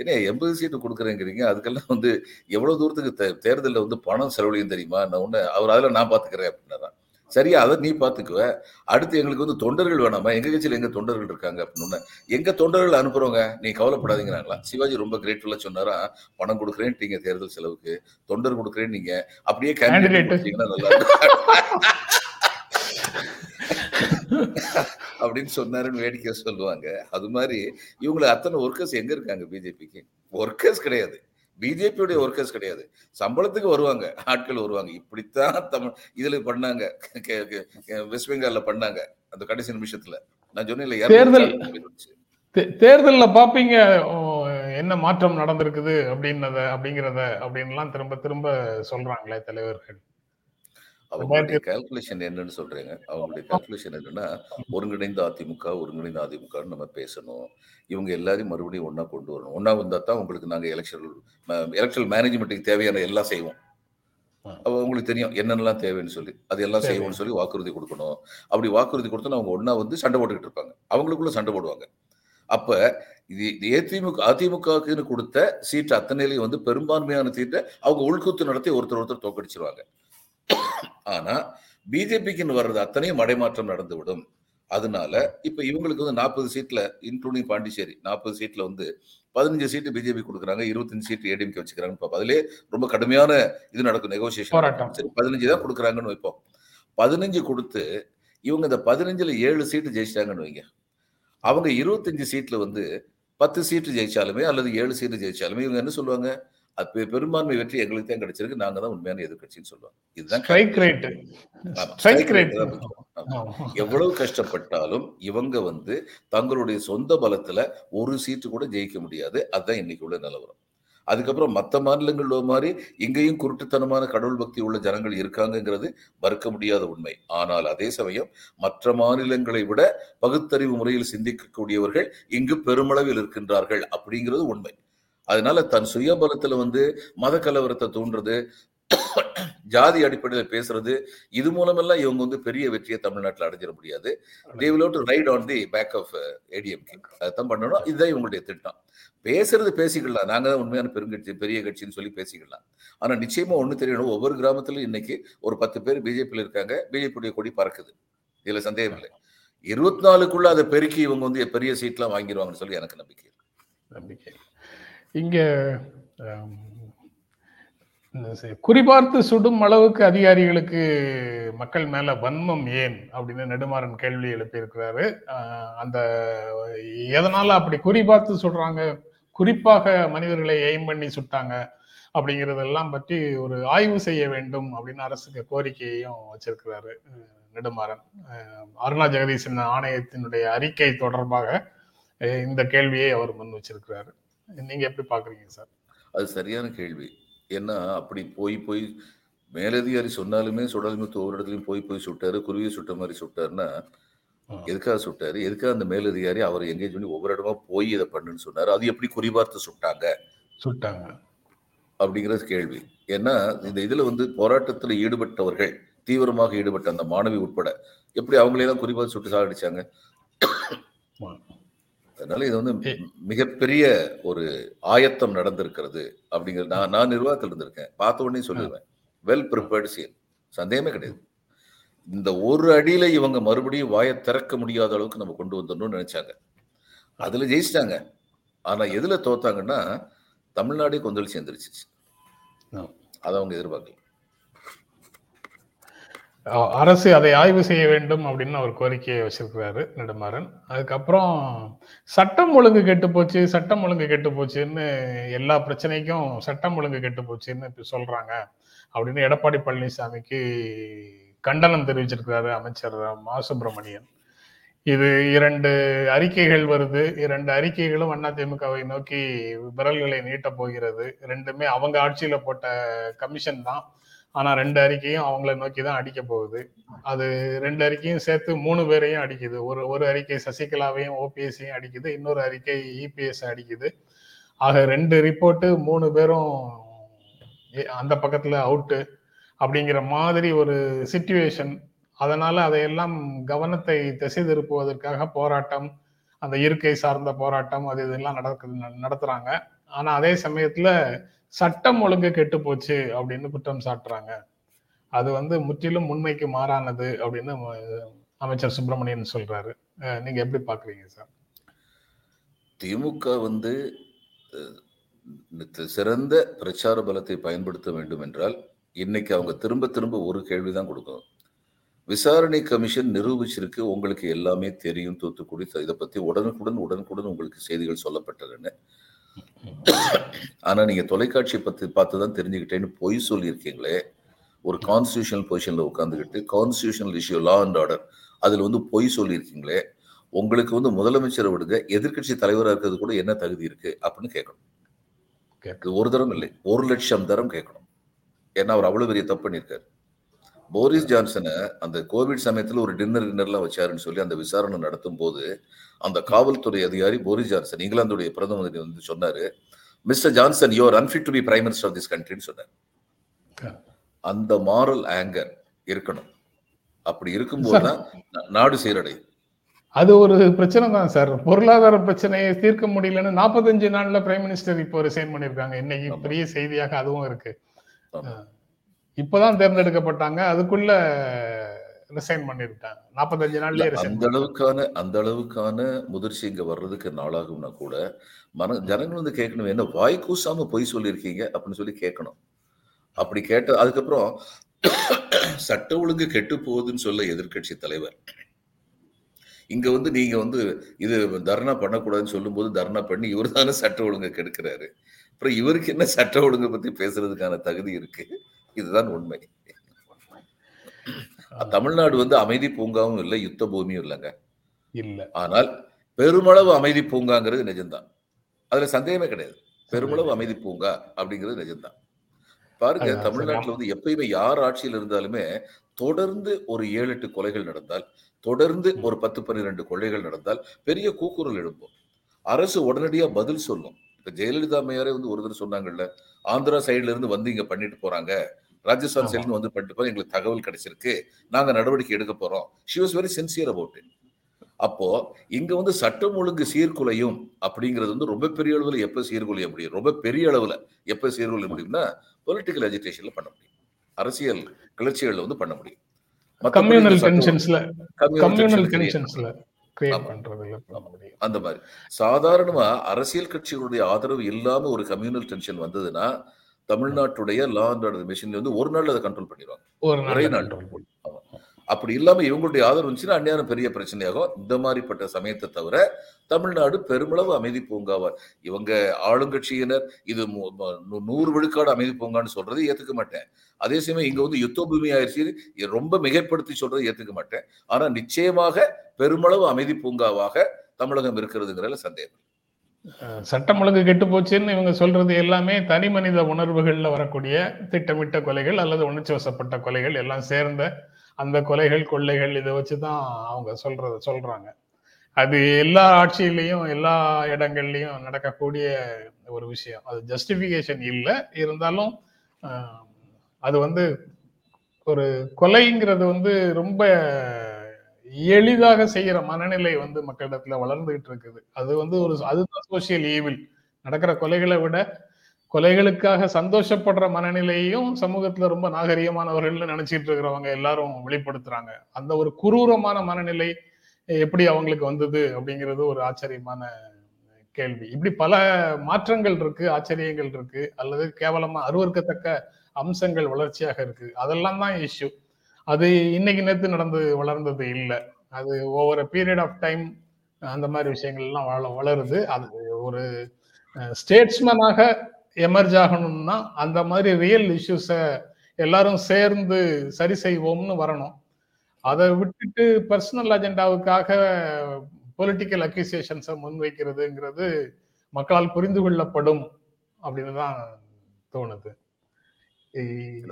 ஏன்னா எண்பது சீட்டு கொடுக்குறேங்கிறீங்க. அதுக்கெல்லாம் வந்து எவ்வளவு தூரத்துக்கு தேர்தலில் வந்து பணம் செலவழியும் தெரியுமா? நான் ஒன்று அவர் அதில் நான் பார்த்துக்கிறேன் அப்படின்னாரா சரியா? அதை நீ பார்த்துக்குவ. அடுத்து எங்களுக்கு வந்து தொண்டர்கள் வேணாமா? எங்க கட்சியில் எங்க தொண்டர்கள் இருக்காங்க அப்படின்னு எங்க தொண்டர்கள் அனுப்புறவங்க நீ கவலைப்படாதீங்கிறாங்களா சிவாஜி ரொம்ப கிரேட்ஃபுல்லா சொன்னாரா? பணம் கொடுக்குறேன் நீங்க தேர்தல் செலவுக்கு. தொண்டர் கொடுக்குறேன் நீங்க அப்படியே கேண்டிடேட் நல்லா அப்படின்னு சொன்னாருன்னு வேடிக்கை சொல்லுவாங்க. அது மாதிரி இவங்களை அத்தனை ஒர்க்கர்ஸ் எங்க இருக்காங்க பிஜேபிக்கு ஒர்க்கர்ஸ் கிடையாது. பிஜேபியுடைய ஒர்க்கர்ஸ் கிடையாது. சம்பளத்துக்கு வருவாங்க. ஆட்கள் வருவாங்க. இப்படித்தான் தமிழ் இதுல பண்ணாங்க. வெஸ்ட் பெங்கால்ல பண்ணாங்க. அந்த கடைசி நிமிஷத்துல. நான் சொன்னேன் தேர்தல் தேர்தல்ல பாப்பீங்க. என்ன மாற்றம் நடந்திருக்குது அப்படின்னத அப்படிங்கிறத அப்படின்லாம் திரும்ப திரும்ப சொல்றாங்களே தலைவர்கள். அவங்களுடைய கால்குலேஷன் என்னன்னு சொல்றேங்க. அவங்களுடைய கால்குலேஷன் என்னன்னா ஒருங்கிணைந்த அதிமுக ஒருங்கிணைந்த அதிமுகன்னு நம்ம பேசணும். இவங்க எல்லாரையும் மறுபடியும் ஒன்னா கொண்டு வரணும். ஒன்னா வந்தா தான் உங்களுக்கு நாங்க எலெக்ஷன் எலெக்ஷன் மேனேஜ்மெண்ட்டுக்கு தேவையான எல்லாம் செய்வோம். உங்களுக்கு தெரியும் என்னென்னலாம் தேவைன்னு சொல்லி. அது எல்லாம் செய்வோம்னு சொல்லி வாக்குறுதி கொடுக்கணும். அப்படி வாக்குறுதி கொடுத்தா அவங்க ஒன்னா வந்து சண்டை போட்டுக்கிட்டு இருப்பாங்க. அவங்களுக்குள்ள சண்டை போடுவாங்க. அப்ப இது ஏதிமுக அதிமுகவுக்குன்னு கொடுத்த சீட்டு அத்தனையிலையும் வந்து பெரும்பான்மையான சீட்டை அவங்க உள்குத்து நடத்தி ஒருத்தர் ஒருத்தர் தோக்கடிச்சிருவாங்க. ஆனா பிஜேபிக்குன்னு வர்றது அத்தனையும் மடைமாற்றம் நடந்துவிடும். அதனால இப்ப இவங்களுக்கு வந்து நாற்பது சீட்ல இன்க்ளூடிங் பாண்டிச்சேரி நாற்பது சீட்ல வந்து பதினஞ்சு சீட்டு பிஜேபி கொடுக்குறாங்க இருபத்தஞ்சு சீட்டு ஏடிஎம்கே வச்சுக்கிறாங்கன்னு பார்ப்போம். அதுலேயே ரொம்ப கடுமையான இது நடக்கும் நெகோசியேஷன் சரி பதினஞ்சு தான் கொடுக்குறாங்கன்னு வைப்போம். பதினஞ்சு கொடுத்து இவங்க இந்த பதினஞ்சுல ஏழு சீட்டு ஜெயிச்சிட்டாங்கன்னு வைங்க. அவங்க இருபத்தஞ்சு சீட்ல வந்து பத்து சீட்டு ஜெயிச்சாலுமே அல்லது ஏழு சீட்டு ஜெயிச்சாலுமே இவங்க என்ன சொல்லுவாங்க? அது பெரும்பான்மை வெற்றி எங்களுக்கு தான் கிடைச்சிருக்கு. நாங்க தான் உண்மையான எதிர்கட்சின்னு சொல்லுவாங்க. இதுதான் எவ்வளவு கஷ்டப்பட்டாலும் இவங்க வந்து தங்களுடைய சொந்த பலத்துல ஒரு சீட்டு கூட ஜெயிக்க முடியாது. அதுதான் இன்னைக்கு உள்ள நிலவரம். அதுக்கப்புறம் மற்ற மாநிலங்கள் மாதிரி இங்கேயும் குருட்டுத்தனமான கடவுள் பக்தி உள்ள ஜனங்கள் இருக்காங்கிறது மறுக்க முடியாத உண்மை. ஆனால் அதே சமயம் மற்ற மாநிலங்களை விட பகுத்தறிவு முறையில் சிந்திக்கக்கூடியவர்கள் இங்கு பெருமளவில் இருக்கின்றார்கள் அப்படிங்கிறது உண்மை. அதனால தன் சுயபலத்துல வந்து மத கலவரத்தை தூண்டுறது ஜாதி அடிப்படையில் பேசுறது இது மூலமெல்லாம் இவங்க வந்து பெரிய வெற்றியை தமிழ்நாட்டில் அடைஞ்சிட முடியாது. They will to ride on the back of ADMK அதான் பண்ணணும். இதுதான் இவங்களுடைய திட்டம். பேசுறது பேசிக்கலாம். நாங்க தான் உண்மையான பெருங்கட்சி பெரிய கட்சின்னு சொல்லி பேசிக்கலாம். ஆனா நிச்சயமா ஒண்ணு தெரியணும். ஒவ்வொரு கிராமத்திலும் இன்னைக்கு ஒரு பத்து பேர் பிஜேபியில் இருக்காங்க. பிஜேபியுடைய கொடி பறக்குது. இதுல சந்தேகம் இல்லை. இருபத்தி நாலுக்குள்ள அதை பெருக்கி இவங்க வந்து பெரிய சீட்லாம் வாங்கிடுவாங்கன்னு சொல்லி எனக்கு நம்பிக்கை நம்பிக்கை இங்க குறிபார்த்து சுடும் அளவுக்கு அதிகாரிகளுக்கு மக்கள் மேல வன்மம் ஏன்? அப்படின்னு நெடுமாறன் கேள்வி எழுப்பியிருக்கிறாரு. அந்த எதனால அப்படி குறிபார்த்து சுடுறாங்க குறிப்பாக மனிதர்களை எய்ம் பண்ணி சுட்டாங்க அப்படிங்கறதெல்லாம் பற்றி ஒரு ஆய்வு செய்ய வேண்டும் அப்படின்னு அரசுக்கு கோரிக்கையையும் வச்சிருக்கிறாரு நெடுமாறன். அருணா ஜெகதீசன் ஆணையத்தினுடைய அறிக்கை தொடர்பாக இந்த கேள்வியை அவர் முன் வச்சிருக்கிறாரு. நீங்க எப்படி பாக்குறீங்க சார்? அது சரியான கேள்வி. ஏன்னா அப்படி போய் போய் மேலதிகாரி சொன்னாலுமே சுடல்முத்து ஒவ்வொரு இடத்துலையும் போய் போய் சுட்டாரு குருவியை சுட்ட மாதிரி சுட்டாருன்னா எதுக்காக சுட்டாரு? எதுக்காக அந்த மேலதிகாரி அவர் எங்கேஜ் பண்ணி ஒவ்வொரு இடமா போய் இதை பண்ணுன்னு சொன்னாரு? அது எப்படி குறிபார்த்து சுட்டாங்க? சுட்டாங்க. அப்படிங்கிறது கேள்வி. ஏன்னா இந்த இதுல வந்து போராட்டத்துல ஈடுபட்டவர்கள் தீவிரமாக ஈடுபட்ட அந்த மாணவி உட்பட எப்படி அவங்களே தான் குறிப்பாக சுட்டு சாகடிச்சாங்க. அதனால இது வந்து மிகப்பெரிய ஒரு ஆயத்தம் நடந்திருக்கிறது அப்படிங்கிறது நான் நான் நிர்வாகத்தில் இருந்திருக்கேன். பார்த்த உடனே சொல்லிடுவேன். வெல் ப்ரிப்பேர்டு சீன் சந்தேகமே கிடையாது. இந்த ஒரு அடியில இவங்க மறுபடியும் வாயை திறக்க முடியாத அளவுக்கு நம்ம கொண்டு வந்துடணும்னு நினைச்சாங்க. அதுல ஜெயிச்சிட்டாங்க. ஆனா எதுல தோத்தாங்கன்னா தமிழ்நாடே கொந்தளிச்சு எந்திரிச்சிச்சு. அதை அவங்க எதிர்பார்க்கல. அரசு அதை ஆய்வு செய்ய வேண்டும் அப்படின்னு அவர் கோரிக்கையை வச்சிருக்கிறாரு நெடுமாறன். அதுக்கப்புறம் சட்டம் ஒழுங்கு கெட்டு போச்சு சட்டம் ஒழுங்கு கெட்டு போச்சுன்னு எல்லா பிரச்சனைக்கும் சட்டம் ஒழுங்கு கெட்டு போச்சுன்னு இப்ப சொல்றாங்க அப்படின்னு எடப்பாடி பழனிசாமிக்கு கண்டனம் தெரிவிச்சிருக்கிறாரு அமைச்சர் மா. சுப்பிரமணியன். இது இரண்டு அறிக்கைகள் வருது. இரண்டு அறிக்கைகளும் அதிமுகவை நோக்கி விரல்களை நீட்டப் போகிறது. ரெண்டுமே அவங்க ஆட்சியில போட்ட கமிஷன் தான். ஆனா ரெண்டு அறிக்கையும் அவங்கள நோக்கி தான் அடிக்க போகுது. அது ரெண்டு அறிக்கையும் சேர்த்து மூணு பேரையும் அடிக்குது. ஒரு ஒரு அறிக்கை சசிகலாவையும் ஓபிஎஸ்ஸையும் அடிக்குது. இன்னொரு அறிக்கை இபிஎஸ் அடிக்குது. ஆக ரெண்டு ரிப்போர்ட்டு மூணு பேரும் அந்த பக்கத்துல அவுட்டு அப்படிங்கிற மாதிரி ஒரு சிச்சுவேஷன் அதனால அதையெல்லாம் கவனத்தை திசை திருப்புவதற்காக போராட்டம் அந்த இருக்கை சார்ந்த போராட்டம் அது இதெல்லாம் நடக்கு நடத்துறாங்க. ஆனா அதே சமயத்துல சட்டம் ஒழுங்கு கெட்டு போச்சு அப்படின்னு குற்றம் சாட்டுறாங்க. அது வந்து முற்றிலும் உண்மைக்கு மாறானது அப்படின்னு அமைச்சர் சுப்பிரமணியன் சொல்றாரு. நீங்க எப்படி பாக்குறீங்க சார்? திமுக வந்து சிறந்த பிரச்சார பலத்தை பயன்படுத்த வேண்டும் என்றால் இன்னைக்கு அவங்க திரும்ப திரும்ப ஒரு கேள்விதான் கொடுக்கணும். விசாரணை கமிஷன் நிரூபிச்சிருக்கு உங்களுக்கு எல்லாமே தெரியும் தூத்துக்குடி. இதை பத்தி உடனுக்குடன் உடனுக்குடன் உங்களுக்கு செய்திகள் சொல்லப்பட்டதுன்னு. ஆனா நீங்க தொலைக்காட்சி பத்தி பார்த்து தான் தெரிஞ்சுக்கிட்டேன்னு பொய் சொல்லியிருக்கீங்களே ஒரு கான்ஸ்டியூஷனல் பொசிஷன்ல உட்காந்துக்கிட்டு constitutional issue law and order அதுல வந்து பொய் சொல்லியிருக்கீங்களே உங்களுக்கு வந்து முதலமைச்சரை விடுங்க எதிர்க்கட்சி தலைவராக இருக்கிறது கூட என்ன தகுதி இருக்கு அப்படின்னு கேட்கணும். இது ஒரு தரம் இல்லை ஒரு லட்சம் தரம் கேட்கணும். ஏன்னா அவர் அவ்வளவு பெரிய தப்பு பண்ணியிருக்காரு. போரிஸ் ஜான்சனை அந்த கோவிட் சமயத்துல ஒரு டின்னர் டின்னர்லாம் வச்சாருன்னு சொல்லி அந்த விசாரணை நடத்தும் போது அந்த காவல்துறை அதிகாரி போரிஸ் ஜான்சன் இங்கிலாந்துடைய பிரதம மந்திரி வந்து சொன்னாரு mister Johnson you are unfit to be prime minister of this கண்ட்ரின்னு சொன்னார். அந்த மாரல் ஆங்கர் இருக்கணும். அப்படி இருக்கும்போது தான் நாடு சீரடையும் அது ஒரு பிரச்சனை தான் சார். பொருளாதார பிரச்சனையை தீர்க்க முடியலன்னு நாற்பத்தஞ்சு நாள்ல பிரைம் மினிஸ்டர் இப்போ ரிசைன் பண்ணிருக்காங்க இன்னைக்கு. பெரிய செய்தியாக அதுவும் இருக்கு. இப்பதான் தேர்ந்தெடுக்கப்பட்டாங்க. அதுக்குள்ள ரிசைன் பண்ணிருக்காங்க. நாற்பத்தஞ்சு நாள்லயே அந்த அளவுக்கான அந்த அளவுக்கான முதிர்ச்சி இங்க வர்றதுக்கு நாளாகும்னா கூட மன ஜனங்கள் வந்து கேட்கணும் என்ன வாய் கூசாம பொய் சொல்லியிருக்கீங்க? அப்படின்னு சொல்லி கேட்கணும். அப்படி கேட்ட அதுக்கப்புறம் சட்ட ஒழுங்கு கெட்டு போகுதுன்னு சொல்ல எதிர்க்கட்சி தலைவர். இங்க வந்து நீங்க வந்து இது தர்ணா பண்ணக்கூடாதுன்னு சொல்லும்போது தர்ணா பண்ணி இவர் தானே சட்ட ஒழுங்கை கெடுக்கிறாரு. அப்புறம் இவருக்கு என்ன சட்ட ஒழுங்கை பத்தி பேசுறதுக்கான தகுதி இருக்கு? இதுதான் உண்மை. தமிழ்நாடு வந்து அமைதி பூங்காவும் இல்லை யுத்த பூமியும் இல்லைங்க. இல்ல. ஆனால் பெருமளவு அமைதி பூங்காங்கிறது நிஜம்தான். அதுல சந்தேகமே கிடையாது. பெருமளவு அமைதி பூங்கா அப்படிங்கிறது நிஜம்தான். பாருங்க தமிழ்நாட்டுல வந்து எப்பயுமே யார் ஆட்சியில் இருந்தாலுமே தொடர்ந்து ஒரு ஏழு எட்டு கொலைகள் நடந்தால் தொடர்ந்து ஒரு பத்து பன்னிரெண்டு கொலைகள் நடந்தால் பெரிய கூக்குரல் எழும்பும் அரசு உடனடியா பதில் சொல்லும். இப்ப ஜெயலலிதா அம்மையாரே வந்து ஒரு தடவை சொன்னாங்கல்ல ஆந்திரா சைடுல இருந்து வந்து இங்க பண்ணிட்டு போறாங்க ராஜஸ்தான் இருந்து வந்து பண்ணிட்டு எங்களுக்கு தகவல் கிடைச்சிருக்கு. நாங்க நடவடிக்கை எடுக்க போறோம். She was very sincere about it அப்போ இங்க வந்து சட்டம் ஒழுங்கு சீர்குலையும் அப்படிங்கிறது வந்து ரொம்ப பெரிய அளவுல எப்ப சீர்குலைய முடியும்? ரொம்ப பெரிய அளவுல எப்ப சீர்குலைய முடியும்னா பொலிட்டிக்கல் அஜிடேஷன்ல பண்ண முடியும். அரசியல் கிளர்ச்சிகள்ல வந்து பண்ண முடியும். அந்த மாதிரி. சாதாரணமா அரசியல் கட்சிகளுடைய ஆதரவு இல்லாம ஒரு கம்யூனல் டென்ஷன் வந்ததுன்னா தமிழ்நாட்டுடைய லா அண்ட் ஆர்டர் மிஷின் வந்து ஒரு நாள் அதை கண்ட்ரோல் பண்ணிடுவாங்க. ஒரு நாள். அப்படி இல்லாம இவங்களுடைய ஆதரவு இருந்துச்சுன்னா அந்நேரம் பெரிய பிரச்சனையாகும். இந்த மாதிரிப்பட்ட சமயத்தை தவிர தமிழ்நாடு பெருமளவு அமைதி பூங்காவா இவங்க ஆளுங்கட்சியினர் இது நூறு விழுக்காடு அமைதி பூங்கான்னு சொல்றது ஏத்துக்க மாட்டேன். அதே சமயம் இங்க வந்து யுத்த பூமி ஆயிடுச்சு. ரொம்ப மிகைப்படுத்தி சொல்றது ஏத்துக்க மாட்டேன். ஆனா நிச்சயமாக பெருமளவு அமைதி பூங்காவாக தமிழகம் இருக்கிறதுங்கிறதுல சந்தேகம். சட்டம் ஒழுங்கு கெட்டு போச்சுன்னு இவங்க சொல்றது எல்லாமே தனி மனித உணர்வுகள்ல வரக்கூடிய திட்டமிட்ட கொலைகள் அல்லது உணர்ச்சி வசப்பட்ட கொலைகள் எல்லாம் சேர்ந்த அந்த கொலைகள் கொள்ளைகள் இதை வச்சுதான் அவங்க சொல்றத சொல்றாங்க. அது எல்லா ஆட்சியிலையும் எல்லா இடங்கள்லையும் நடக்கக்கூடிய ஒரு விஷயம். அது ஜஸ்டிபிகேஷன் இல்லை. இருந்தாலும் அது வந்து ஒரு கொலைங்கிறது வந்து ரொம்ப எளிதாக செய்யற மனநிலை வந்து மக்களிடத்துல வளர்ந்துகிட்டு இருக்குது அது வந்து ஒரு அதுதான் சோசியல் ஈவில் நடக்கிற கொலைகளை விட கொலைகளுக்காக சந்தோஷப்படுற மனநிலையையும் சமூகத்துல ரொம்ப நாகரிகமானவர்கள்னு நினைச்சிட்டு இருக்கிறவங்க எல்லாரும் வெளிப்படுத்துறாங்க. அந்த ஒரு குரூரமான மனநிலை எப்படி அவங்களுக்கு வந்தது அப்படிங்கிறது ஒரு ஆச்சரியமான கேள்வி. இப்படி பல மாற்றங்கள் இருக்கு ஆச்சரியங்கள் இருக்கு அல்லது கேவலமா அருவருக்கத்தக்க அம்சங்கள் வளர்ச்சியாக இருக்கு. அதெல்லாம் தான் இஷ்யூ அது இன்னைக்கு நேற்று நடந்து வளர்ந்தது இல்லை. அது ஒவ்வொரு பீரியட் ஆஃப் டைம் அந்த மாதிரி விஷயங்கள்லாம் வள வளருது. அது ஒரு ஸ்டேட்ஸ்மேனாக எமர்ஜ் ஆகணும்னா அந்த மாதிரி ரியல் இஷ்யூஸை எல்லாரும் சேர்ந்து சரி செய்வோம்னு வரணும். அதை விட்டுட்டு பர்சனல் அஜெண்டாவுக்காக பொலிட்டிக்கல் அக்யூசியேஷன்ஸை முன்வைக்கிறதுங்கிறது மக்களால் புரிந்து கொள்ளப்படும் அப்படின்னு தான் தோணுது.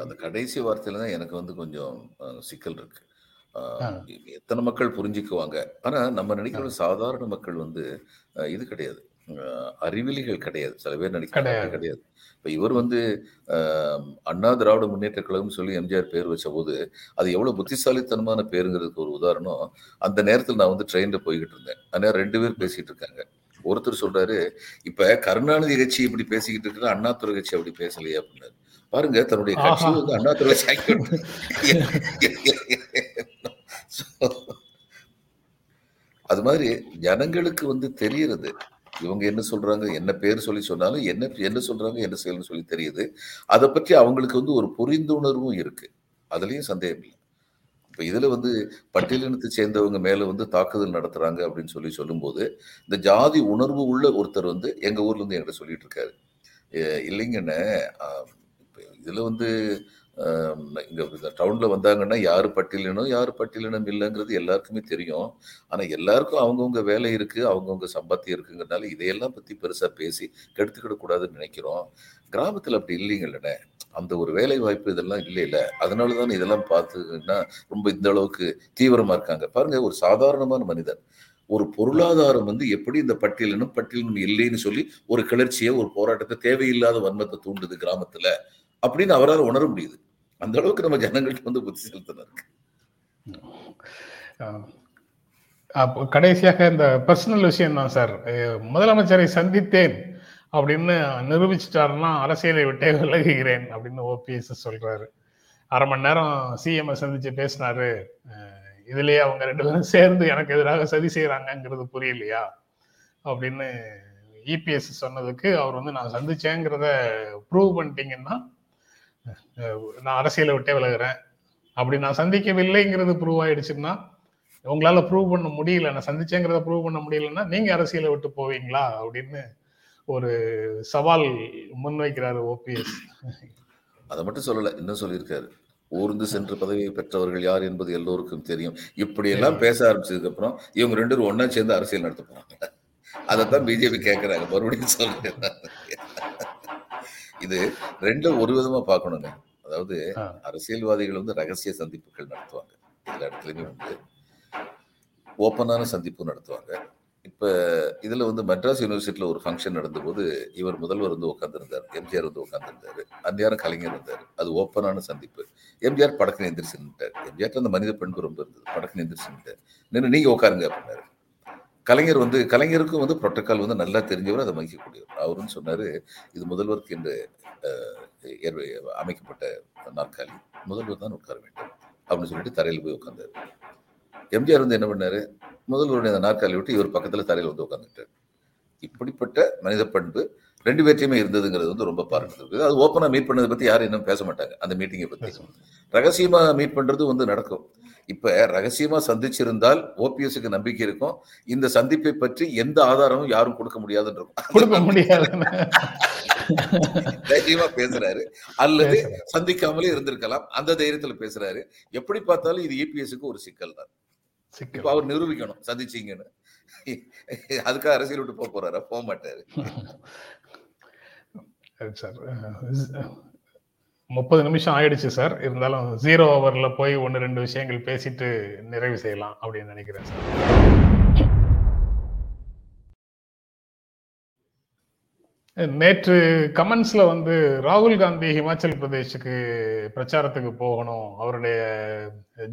அந்த கடைசி வார்த்தையில தான் எனக்கு வந்து கொஞ்சம் சிக்கல் இருக்கு. எத்தனை மக்கள் புரிஞ்சுக்குவாங்க? ஆனா நம்ம நினைக்கிற சாதாரண மக்கள் வந்து இது கிடையாது. அறிவிலிகள் கிடையாது. சில பேர் நினைக்கிறாங்க அப்படி கிடையாது. இப்ப இவர் வந்து அண்ணா திராவிட முன்னேற்ற கழகம் சொல்லி எம்ஜிஆர் பேர் வச்ச போது அது எவ்வளவு புத்திசாலித்தனமான பேருங்கிறதுக்கு ஒரு உதாரணம். அந்த நேரத்தில் நான் வந்து ட்ரெயின்ல போய்கிட்டு இருந்தேன். அந்நேரம் ரெண்டு பேர் பேசிட்டு இருக்காங்க. ஒருத்தர் சொல்றாரு இப்ப கருணாநிதி கட்சி இப்படி பேசிக்கிட்டு இருக்கிற அண்ணாதுரை கட்சி அப்படி பேசலையே அப்படின்னாரு. பாருங்க தன்னுடைய கட்சி. வந்து அண்ணாதுரை அது மாதிரி ஜனங்களுக்கு வந்து தெரியறது. இவங்க என்ன சொல்றாங்க என்ன பேர் சொல்லி சொன்னாலும் என்ன என்ன சொல்றாங்க என்ன செய்யணும்னு சொல்லி தெரியுது. அதை பற்றி அவங்களுக்கு வந்து ஒரு புரிந்துணர்வும் இருக்கு. அதுலயும் சந்தேகம் இல்லை. இப்ப இதுல வந்து பட்டியலினத்தை சேர்ந்தவங்க மேல வந்து தாக்குதல் நடத்துறாங்க அப்படின்னு சொல்லி சொல்லும்போது இந்த ஜாதி உணர்வு உள்ள ஒருத்தர் வந்து எங்க ஊர்ல இருந்து என்கிட்ட சொல்லிட்டு இருக்காரு. "எ- இல்லைங்கண்ணே ஆஹ், இப்ப இதுல வந்து ஆஹ், இங்க இந்த டவுன்ல வந்தாங்கன்னா யாரு பட்டியலினம் யாரு பட்டியலினம் இல்லைங்கிறது எல்லாருக்குமே தெரியும். ஆனா எல்லாருக்கும் அவங்கவுங்க வேலை இருக்கு அவங்கவுங்க சம்பாத்தியம் இருக்குங்கிறனால இதையெல்லாம் பத்தி பெருசா பேசி கெடுத்துக்கிடக்கூடாதுன்னு நினைக்கிறோம். கிராமத்துல அப்படி இல்லைங்கல்லண்ணே அந்த ஒரு வேலை வாய்ப்பு இதெல்லாம் இல்லை இல்ல அதனால தான் இதெல்லாம் பார்த்துன்னா ரொம்ப இந்த அளவுக்கு தீவிரமா இருக்காங்க. பாருங்க ஒரு சாதாரணமான மனிதன். ஒரு பொருளாதாரம் வந்து எப்படி இந்த பட்டியலினும் பட்டியலினும் இல்லைன்னு சொல்லி ஒரு கிளர்ச்சியை ஒரு போராட்டத்தை தேவையில்லாத வன்மத்தை தூண்டுது கிராமத்துல. அப்படின்னு அவரால் உணர முடியுது. அந்த அளவுக்கு நம்ம ஜனங்களுக்கு வந்து புத்தி செலுத்தின இருக்கு அப்போ கடைசியாக இந்த பர்சனல் விஷயம் தான் சார்? முதலமைச்சரை சந்தித்தேன் அப்படின்னு நிரூபிச்சிட்டாருன்னா அரசியலை விட்டே விலகுகிறேன் அப்படின்னு ஓபிஎஸ் சொல்றாரு. அரை மணி நேரம் சிஎம் சந்திச்சு பேசினாரு. இதுலயே அவங்க ரெண்டு பேரும் சேர்ந்து எனக்கு எதிராக சதி செய்யறாங்கிறது புரியலையா? அப்படின்னு இபிஎஸ் சொன்னதுக்கு அவர் வந்து நான் சந்திச்சேங்கிறத ப்ரூவ் பண்ணிட்டீங்கன்னா நான் அரசியலை விட்டே விலகுறேன். அப்படி நான் சந்திக்கவில்லைங்கிறது ப்ரூவ் ஆயிடுச்சுன்னா உங்களால ப்ரூவ் பண்ண முடியல. நான் சந்திச்சேங்கிறத ப்ரூவ் பண்ண முடியலன்னா நீங்க அரசியலை விட்டு போவீங்களா? அப்படின்னு ஒரு சவால் முன்வைக்கிறாரு ஓபிஎஸ் அதை மட்டும் சொல்லல இன்னும் சொல்லியிருக்காரு. ஊர்ந்து சென்று பதவியை பெற்றவர்கள் யார் என்பது எல்லோருக்கும் தெரியும். இப்படி எல்லாம் பேச ஆரம்பிச்சதுக்கு அப்புறம் இவங்க ரெண்டு பேரும் ஒண்ணா சேர்ந்து அரசியல் நடத்த போறாங்க. அதைத்தான் பிஜேபி கேட்கறாங்க மறுபடியும் சொல்றேன். இது ரெண்டும் ஒரு விதமா பார்க்கணுங்க. அதாவது. அரசியல்வாதிகள் வந்து ரகசிய சந்திப்புகள் நடத்துவாங்க. எல்லா இடத்துலயுமே வந்து ஓப்பனான சந்திப்பு நடத்துவாங்க. இப்ப இதுல வந்து மெட்ராஸ் யூனிவர்சிட்டியில ஒரு ஃபங்க்ஷன் நடந்தபோது இவர் முதல்வர் வந்து உட்காந்துருந்தார் எம்ஜிஆர் வந்து உட்காந்துருந்தாரு அந்நேரம் கலைஞர் இருந்தார். அது ஓப்பனான சந்திப்பு. எம்ஜிஆர் படக்கு எந்திரிச்சு நின்ட்டார் எம்ஜிஆர் அந்த மனித பண்பு ரொம்ப இருந்தது. படக்கு எந்திரிச்சு நின்ட்டார் நின்று நீங்க உட்காருங்க அப்படின்னாரு. கலைஞர் வந்து கலைஞருக்கும் வந்து புரோட்டோக்கால் வந்து நல்லா தெரிஞ்சவர் அதை மதிக்கக்கூடியவர். அவரும் சொன்னாரு இது முதல்வருக்கு என்று அமைக்கப்பட்ட நாற்காலி. முதல்வர் தான் உட்கார வேண்டும். அப்படின்னு சொல்லிட்டு தரையில் போய் உட்காந்தாரு எம்ஜிஆர் வந்து என்ன பண்ணாரு? முதல்வருடைய அந்த நாற்காலி விட்டு இவர் பக்கத்துல தரையில் வந்து உட்காந்துட்டார் இப்படிப்பட்ட மனித பண்பு ரெண்டு பேர்த்தையுமே இருந்ததுங்கிறது வந்து ரொம்ப பாராட்டுது அது ஓப்பனா மீட் பண்ணதை பத்தி யாரும் இன்னும் பேச மாட்டாங்க அந்த மீட்டிங்கை பத்தி. ரகசியமா மீட் பண்றது வந்து நடக்கும். இப்ப ரகசியமா சந்திச்சிருந்தால் ஓபிஎஸ்க்கு நம்பிக்கை இருக்கும். இந்த சந்திப்பை பற்றி எந்த ஆதாரமும் யாரும் கொடுக்க முடியாதுன்னு இருக்கும் கொடுக்க முடியாது. தைரியமா பேசுறாரு. அல்லது. சந்திக்காமலே இருந்திருக்கலாம். அந்த தைரியத்துல பேசுறாரு. எப்படி பார்த்தாலும் இது இபிஎஸ்க்கு ஒரு சிக்கல் தான். இப்ப அவர் நிரூபிக்கணும். சந்திச்சீங்கன்னு. அதுக்காக அரசியல் விட்டு போக போறாரா? போக மாட்டாரு. (laughs) சார் முப்பது நிமிஷம் ஆயிடுச்சு சார். இருந்தாலும் ஜீரோ ஓவர்ல போய் ஒன்று ரெண்டு விஷயங்கள் பேசிட்டு நிறைவு செய்யலாம் அப்படின்னு நினைக்கிறேன் சார். நேற்று கமெண்ட்ஸ்ல வந்து ராகுல் காந்தி ஹிமாச்சல் பிரதேஷுக்கு பிரச்சாரத்துக்கு போகணும் அவருடைய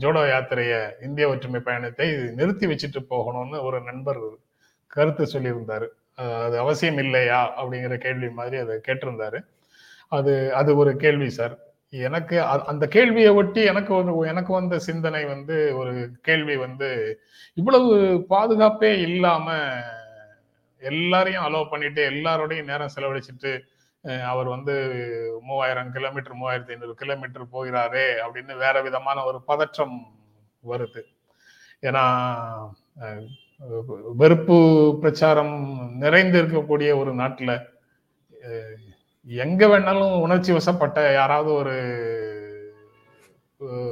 ஜோடோ யாத்திரைய இந்திய ஒற்றுமை பயணத்தை நிறுத்தி வச்சுட்டு போகணும்னு ஒரு நண்பர் கருத்து சொல்லியிருந்தாரு. அது அவசியம் இல்லையா அப்படிங்கிற கேள்வி மாதிரி அதை கேட்டிருந்தாரு. அது அது ஒரு கேள்வி சார் எனக்கு அ- அந்த கேள்வியை ஒட்டி எனக்கு வந்து எனக்கு வந்த சிந்தனை வந்து ஒரு கேள்வி வந்து இவ்வளவு பாதுகாப்பே இல்லாம எல்லாரையும் அலோவ் பண்ணிட்டு எல்லாரோடையும் நேரம் செலவழிச்சிட்டு அவர் வந்து மூவாயிரம் கிலோமீட்டர் மூவாயிரத்தி ஐநூறு கிலோமீட்டர் போகிறாரே அப்படின்னு வேற விதமான ஒரு பதற்றம் வருது. ஏன்னா வெறுப்பு பிரச்சாரம் நிறைந்து இருக்கக்கூடிய ஒரு நாட்டில் எங்க வேணாலும் உணர்ச்சி வசப்பட்ட யாராவது ஒரு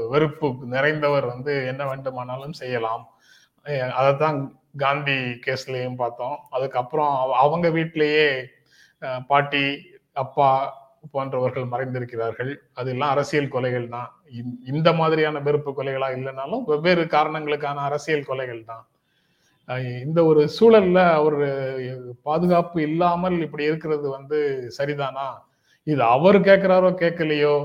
வெறுப்பு நிறைந்தவர் வந்து என்ன வேண்டுமானாலும் செய்யலாம். அதைத்தான் காந்தி கேஸ்லயும் பார்த்தோம். அதுக்கப்புறம் அவ- அவங்க வீட்டிலேயே பாட்டி அப்பா போன்றவர்கள் மறைந்திருக்கிறார்கள். அதெல்லாம் அரசியல் கொலைகள் தான். இந்த- இந்த மாதிரியான வெறுப்பு கொலைகளா இல்லைனாலும் வெவ்வேறு காரணங்களுக்கான அரசியல் கொலைகள் தான். இந்த ஒரு சூழல்ல அவர் பாதுகாப்பு இல்லாமல் இப்படி இருக்கிறது வந்து சரிதானா? இது அவர் கேட்கிறாரோ கேட்கலையோ?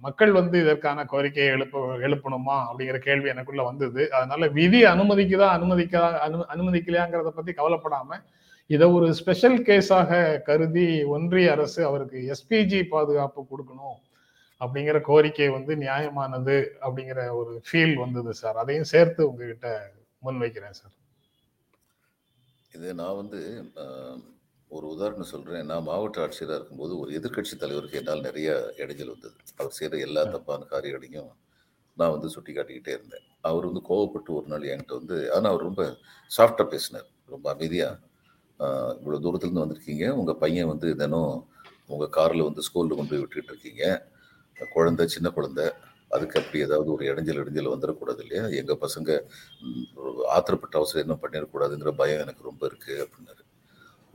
மக்கள் வந்து இதற்கான கோரிக்கையை எழுப்ப எழுப்பணுமா? அப்படிங்கிற கேள்வி எனக்குள்ள வந்தது. அதனால விதி அனுமதிக்குதா அனுமதிக்கா அனு அனுமதிக்கலையாங்கிறத பத்தி கவலைப்படாம இதை ஒரு ஸ்பெஷல் கேஸாக கருதி ஒன்றிய அரசு அவருக்கு எஸ்பிஜி பாதுகாப்பு கொடுக்கணும் அப்படிங்கிற கோரிக்கை வந்து நியாயமானது அப்படிங்கிற ஒரு ஃபீல் வந்தது சார் அதையும் சேர்த்து உங்ககிட்ட முன்வைக்கிறேன் சார் இது நான் வந்து ஒரு உதாரணம் சொல்றேன். நான் மாவட்ட ஆட்சியராக இருக்கும்போது ஒரு எதிர்க்கட்சி தலைவருக்கு என்னால் நிறைய இடைஞ்சல் வந்தது. அவர் செய்கிற எல்லா தப்பான காரியங்களையும் நான் வந்து சுட்டி காட்டிக்கிட்டே இருந்தேன். அவர் வந்து கோவப்பட்டு ஒரு நாள் என்கிட்ட வந்து ஆனால் அவர் ரொம்ப சாஃப்டாக பேசினார். ரொம்ப அமைதியாக இவ்வளோ தூரத்துலேருந்து வந்திருக்கீங்க. உங்கள் பையன் வந்து தினம் உங்கள் காரில் வந்து ஸ்கூலில் கொண்டு போய் விட்டுட்டு இருக்கீங்க. குழந்தை சின்ன குழந்தை அதுக்கு அப்படி ஏதாவது ஒரு இடைஞ்சல் இடைஞ்சல் வந்துடக்கூடாது இல்லையா? எங்கள் பசங்க ஆத்திரப்பட்ட அவசரம் என்ன பண்ணிடக்கூடாதுங்கிற பயம் எனக்கு ரொம்ப இருக்குது அப்படின்னாரு.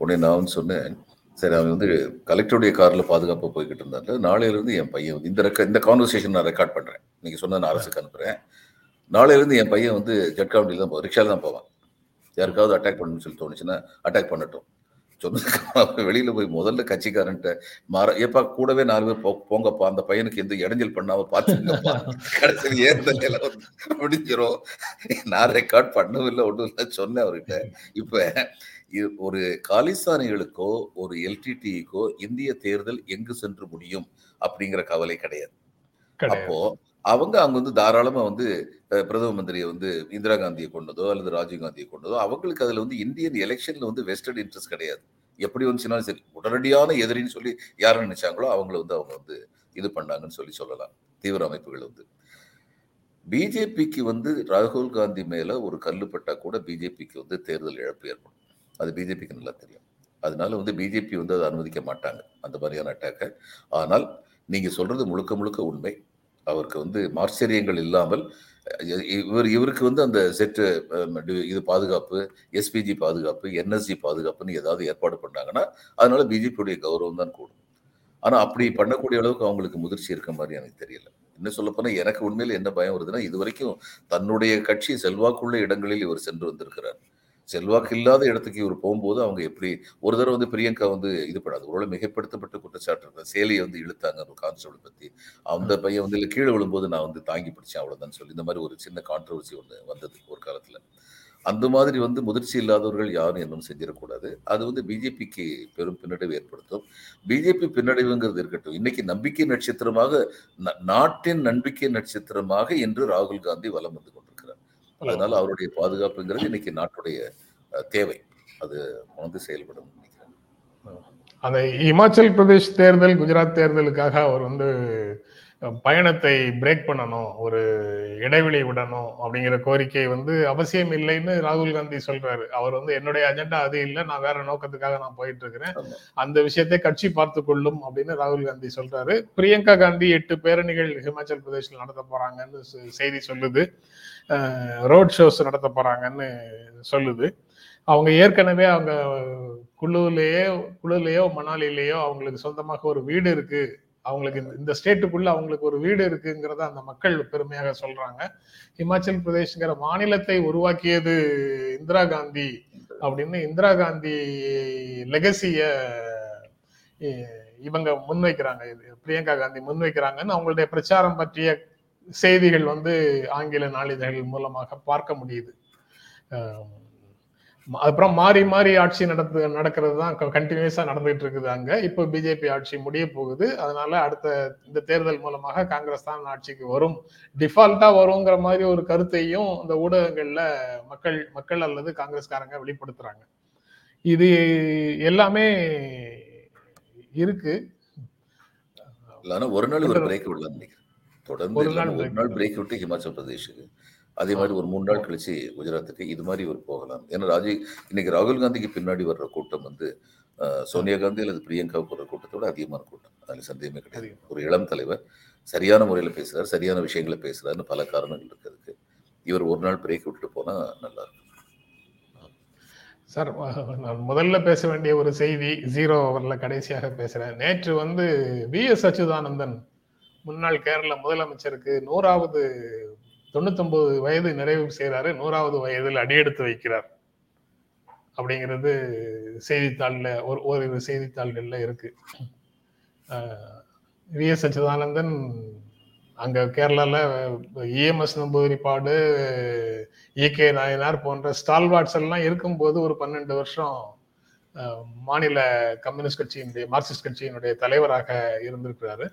உடனே நான் வந்து சொன்னேன் சரி அவன் வந்து கலெக்டருடைய காரில் பாதுகாப்பாக போய்கிட்டு இருந்தாரு நாளையிலேருந்து என் பையன் வந்து இந்த ரெக்க இந்த கான்வர்சேஷன் நான் ரெக்கார்ட் பண்ணுறேன் நீங்கள் சொன்ன நான் அரசுக்கு அனுப்புகிறேன் நாளையிலேருந்து என் பையன் வந்து ஜட்காவண்டியில் தான் போவான் ரிக்ஷாவில் தான் போவான். யாருக்காவது அட்டாக் பண்ணணும்னு சொல்லி தோணுச்சுன்னா அட்டாக் பண்ணட்டும். சொன்னதுக்கு வெளியில போய் முதல்ல கட்சிக்காரன்ட்ட மாற ஏப்பா கூடவே நாலு பேர் போ போங்கப்பா அந்த பையனுக்கு எந்த இடைஞ்சல் பண்ணாம பாத்துங்கப்பா கடைசியில் ஏந்த நிலை வந்து முடிஞ்சிரும். நான் ரெக்கார்ட் பண்ணவும் ஒன்றும் இல்லை சொன்னேன் அவர்கிட்ட. இப்ப ஒரு காலிஸ்தானிகளுக்கோ ஒரு எல்டிடிக்கோ இந்திய தேர்தல் எங்கு சென்று முடியும் அப்படிங்கிற கவலை கிடையாது. அப்போ அவங்க அங்க வந்து தாராளமா வந்து பிரதம மந்திரியை வந்து இந்திரா காந்தியை கொண்டதோ அல்லது ராஜீவ் காந்தியை கொண்டதோ அவங்களுக்கு அதுல வந்து இந்தியன் எலெக்ஷன்ல வந்து வெஸ்டட் இன்ட்ரெஸ்ட் கிடையாது. எப்படி வந்துச்சுனாலும் சரி உடனடியான எதிரின்னு சொல்லி யார் நினைச்சாங்களோ அவங்கள வந்து அவங்க வந்து இது பண்ணாங்கன்னு சொல்லி சொல்லலாம். தீவிர அமைப்புகள் வந்து. பிஜேபிக்கு வந்து ராகுல் காந்தி மேல ஒரு கல்லு பட்டா கூட பிஜேபிக்கு வந்து தேர்தல் இழப்பு ஏற்படும். அது பிஜேபிக்கு நல்லா தெரியும். அதனால வந்து பிஜேபி வந்து அதை அனுமதிக்க மாட்டாங்க அந்த மாதிரியான அட்டாக்கை ஆனால் நீங்க சொல்றது முழுக்க முழுக்க உண்மை. அவருக்கு வந்து மார்ச்சரியங்கள் இல்லாமல் இவர் இவருக்கு வந்து அந்த செட்டு இது பாதுகாப்பு எஸ்பிஜி பாதுகாப்பு என்எஸ்ஜி பாதுகாப்புன்னு ஏதாவது ஏற்பாடு பண்ணாங்கன்னா அதனால பிஜேபியுடைய கௌரவம் தான் கூடும். ஆனா அப்படி பண்ணக்கூடிய அளவுக்கு அவங்களுக்கு முதிர்ச்சி இருக்க மாதிரி எனக்கு தெரியல. இன்னும் சொல்ல போனா எனக்கு உண்மையில என்ன பயம் வருதுன்னா இது வரைக்கும் தன்னுடைய கட்சி செல்வாக்குள்ள இடங்களில் இவர் சென்று வந்திருக்கிறார். செல்வாக்கு இல்லாத இடத்துக்கு இவர் போகும்போது அவங்க எப்படி ஒரு தடவை வந்து பிரியங்கா வந்து இது பண்ணாது. ஒரு மிகைப்படுத்தப்பட்ட குற்றச்சாட்டு இருக்கு சேலையை வந்து இழுத்தாங்க ஒரு கான்ஸ்டபிள் பத்தி. அந்த பையன் வந்து இல்ல கீழே விழும்போது நான் வந்து தாங்கி பிடிச்சேன் அவ்வளவுதான் சொல்லி. இந்த மாதிரி ஒரு சின்ன கான்ட்ரவர்சி ஒன்று வந்தது ஒரு காலத்துல. அந்த மாதிரி வந்து முதிர்ச்சி இல்லாதவர்கள் யாரும் இன்னும் செஞ்சிடக்கூடாது. அது வந்து பிஜேபிக்கு பெரும் பின்னடைவு ஏற்படுத்தும். பிஜேபி பின்னடைவுங்கிறது இருக்கட்டும். இன்னைக்கு நம்பிக்கை நட்சத்திரமாக நாட்டின் நம்பிக்கை நட்சத்திரமாக இன்று ராகுல் காந்தி வலம் வந்து கொண்டிருக்கிறார். அதனால அவருடைய பாதுகாப்புங்கிறது இன்னைக்கு நாட்டுடைய தேவை. அது உணர்ந்து செயல்படும் நினைக்கிறேன். அந்த இமாச்சல் பிரதேஷ் தேர்தல் குஜராத் தேர்தலுக்காக அவர் வந்து பயணத்தை பிரேக் பண்ணணும் ஒரு இடைவெளி விடணும் அப்படிங்கிற கோரிக்கை வந்து அவசியம் இல்லைன்னு ராகுல் காந்தி சொல்றாரு. அவர் வந்து என்னுடைய அஜெண்டா அது இல்லை நான் வேற நோக்கத்துக்காக நான் போயிட்டு இருக்கிறேன். அந்த விஷயத்தை கட்சி பார்த்து கொள்ளும் அப்படின்னு ராகுல் காந்தி சொல்றாரு. பிரியங்கா காந்தி எட்டு பேரணிகள் ஹிமாச்சல் பிரதேஷ்ல நடத்த போறாங்கன்னு செய்தி சொல்லுது. ரோட் ஷோஸ் நடத்த போறாங்கன்னு சொல்லுது. அவங்க ஏற்கனவே அவங்க குழுவிலேயே குழுலையோ மணாலிலேயோ அவங்களுக்கு சொந்தமாக ஒரு வீடு இருக்கு. அவங்களுக்கு இந்த- இந்த ஸ்டேட்டுக்குள்ள அவங்களுக்கு ஒரு வீடு இருக்குங்கிறத அந்த மக்கள் பெருமையாக சொல்றாங்க. ஹிமாச்சல் பிரதேஷ்ங்கிற மாநிலத்தை உருவாக்கியது இந்திரா காந்தி அப்படின்னு இந்திரா காந்தி லெகசிய இவங்க முன்வைக்கிறாங்க. இது பிரியங்கா காந்தி முன்வைக்கிறாங்கன்னு அவங்களுடைய பிரச்சாரம் பற்றிய செய்திகள் வந்து ஆங்கில நாளிதழ்கள் மூலமாக பார்க்க முடியுது. அப்புறம் மாறி மாறி ஆட்சி நடத்து நடக்கிறது தான் கண்டினியூஸா நடந்துட்டு இருக்குது அங்க. இப்போ பிஜேபி ஆட்சி முடிய போகுது. அதனால அடுத்த இந்த தேர்தல் மூலமாக காங்கிரஸ் தான் ஆட்சிக்கு வரும். டிஃபால்ட்டா வருங்கிற மாதிரி ஒரு கருத்தையும் இந்த ஊடகங்கள்ல மக்கள் மக்கள் அல்லது காங்கிரஸ்காரங்க வெளிப்படுத்துறாங்க. இது எல்லாமே இருக்கு. ஒரு நாள் ஒரு பிரேக் விடலாம் ஒரு. நாள் பிரேக் விட்டு ஹிமாச்சல் பிரதேஷுக்கு. அதே மாதிரி ஒரு மூணு நாள் கழிச்சு குஜராத்துக்கு இது மாதிரி ஒரு போகலாம். ஏன்னா ராஜீவ் இன்னைக்கு ராகுல் காந்திக்கு பின்னாடி வர்ற கூட்டம் வந்து சோனியா காந்தி அல்லது பிரியங்காவுக்கு வர்ற கூட்டத்தோட அதிகமான கூட்டம். அதுல சந்தேகமே கிடையாது. ஒரு இளம் தலைவர் சரியான முறையில் பேசுறாரு சரியான விஷயங்களை பேசுறாருன்னு பல காரணங்கள் இருக்கிறதுக்கு இவர் ஒரு நாள் பிரேக் விட்டுட்டு போனா நல்லா இருக்கும். சார் நான் முதல்ல பேச வேண்டிய ஒரு செய்தி ஜீரோ ஓவர்ல கடைசியாக பேசுறேன். நேற்று வந்து வி எஸ் அச்சுதானந்தன் முன்னாள் கேரள முதலமைச்சருக்கு நூறாவது தொண்ணூத்தொன்பது வயது நிறைவு செய்கிறாரு நூறாவது வயதில் அடியெடுத்து வைக்கிறார். அப்படிங்கிறது செய்தித்தாள்ல ஒரு ஓரிரு செய்தித்தாள்கள்ல இருக்கு. வி. எஸ். அச்சுதானந்தன் அங்க கேரளால இஎம்எஸ் நம்பூதிரிப்பாடு ஈகே நாயனார் போன்ற ஸ்டால்வாட்ஸ் எல்லாம் இருக்கும்போது ஒரு பன்னெண்டு வருஷம் மாநில கம்யூனிஸ்ட் கட்சியினுடைய மார்க்சிஸ்ட் கட்சியினுடைய தலைவராக இருந்திருக்கிறாரு.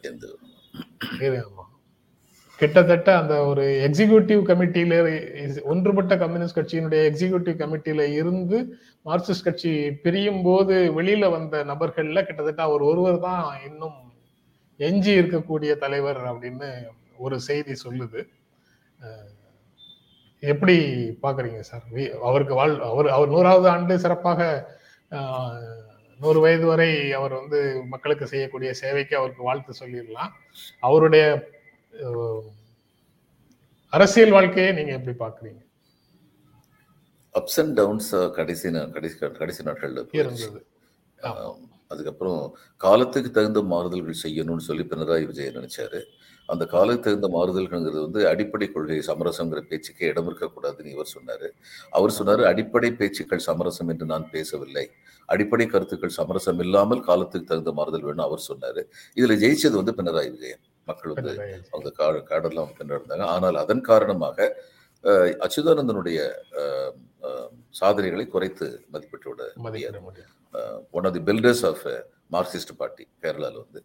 கிட்டத்தட்ட அந்த ஒரு எக்ஸிகியூட்டிவ் கமிட்டியில ஒன்றுபட்ட கம்யூனிஸ்ட் கட்சியினுடைய எக்ஸிகியூட்டிவ் கமிட்டியில இருந்து மார்க்சிஸ்ட் கட்சி பிரியும் போது வெளியில வந்த நபர்கள்ல கிட்டத்தட்ட அவர் ஒருவர் தான் இன்னும் எஞ்சி இருக்கக்கூடிய தலைவர் அப்படின்னு ஒரு செய்தி சொல்லுது. எப்படி பாக்குறீங்க சார்? வி- அவருக்கு வாழ் அவர் அவர் நூறாவது ஆண்டு சிறப்பாக நூறு வயது வரை அவர் வந்து மக்களுக்கு செய்யக்கூடிய சேவைக்கு அவருக்கு வாழ்த்து சொல்லிடலாம். அவருடைய அரசியல் வாழ்க்கையை நீங்க எப்படி பாக்குறீங்க அப்ஸ் அண்ட் டவுன்ஸ் கடைசி கடைசி கடைசி நாட்கள்ல. இருந்தது. அதுக்கப்புறம் காலத்துக்கு தகுந்த மாறுதல்கள் செய்யணும்னு சொல்லி பினராயி விஜயன் நினைச்சாரு. அந்த காலத்துக்கு தகுந்த மாறுதல்கள்ங்கிறது வந்து அடிப்படை கொள்கை சமரசங்கிற பேச்சுக்கே இடம் இருக்கக்கூடாதுன்னு இவர் சொன்னாரு. அவர் சொன்னாரு அடிப்படை பேச்சுக்கள் சமரசம் என்று நான் பேசவில்லை. அடிப்படை கருத்துக்கள் சமரசம் இல்லாமல் காலத்துக்கு தகுந்த மாறுதல் வேணும் அவர் சொன்னாரு. இதுல ஜெயிச்சது வந்து பினராயி விஜயன். மக்கள் வந்து அவங்க கா- காடெல்லாம் பின்னிருந்தாங்க ஆனால் அதன் காரணமாக அச்சுதானந்தனுடைய சாதனைகளை குறைத்து மதிப்பிட்டு விட one of the builders of Marxist party கேரளாவில் வந்து.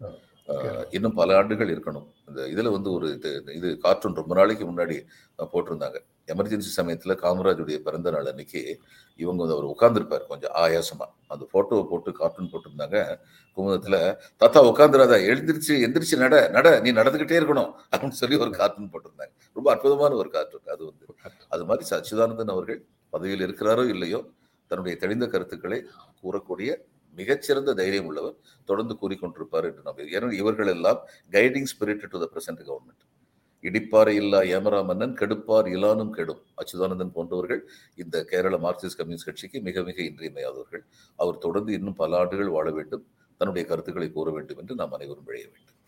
இன்னும் பல ஆண்டுகள் இருக்கணும். இந்த இதில் வந்து ஒரு இது இது கார்ட்டூன் ரொம்ப நாளைக்கு முன்னாடி போட்டிருந்தாங்க. எமர்ஜென்சி சமயத்தில் காமராஜுடைய பிறந்த நாள் அன்னைக்கு இவங்க வந்து அவர் உட்காந்துருப்பார் கொஞ்சம் ஆயாசமா. அந்த போட்டோவை போட்டு கார்ட்டூன் போட்டிருந்தாங்க. குமுதத்தில் தாத்தா உட்காந்துராதா எழுந்திருச்சு எந்திரிச்சு நட நட நீ நடந்துகிட்டே இருக்கணும். அப்படின்னு சொல்லி ஒரு கார்ட்டூன் போட்டிருந்தாங்க. ரொம்ப அற்புதமான ஒரு கார்ட்டூன் அது வந்து. அது மாதிரி சச்சிதானந்தன் அவர்கள் பதவியில் இருக்கிறாரோ இல்லையோ தன்னுடைய தெளிந்த கருத்துக்களை கூறக்கூடிய மிகச்சிறந்த தைரியம் உள்ளவர் தொடர்ந்து கூறிக்கொண்டிருப்பார் என்று நம்புகிறேன். ஏன்னா இவர்கள் எல்லாம் guiding spirit to the present government இடிப்பார் இல்லா ஏமரா மன்னன் கெடுப்பார் இலானும் கெடும். அச்சுதானந்தன் போன்றவர்கள் இந்த கேரள மார்க்சிஸ்ட் கம்யூனிஸ்ட் கட்சிக்கு மிக மிக இன்றியமையாதவர்கள். அவர் தொடர்ந்து இன்னும் பல ஆண்டுகள் வாழ வேண்டும். தன்னுடைய கருத்துக்களை கூற வேண்டும் என்று நாம் அனைவரும் விழைய வேண்டும்.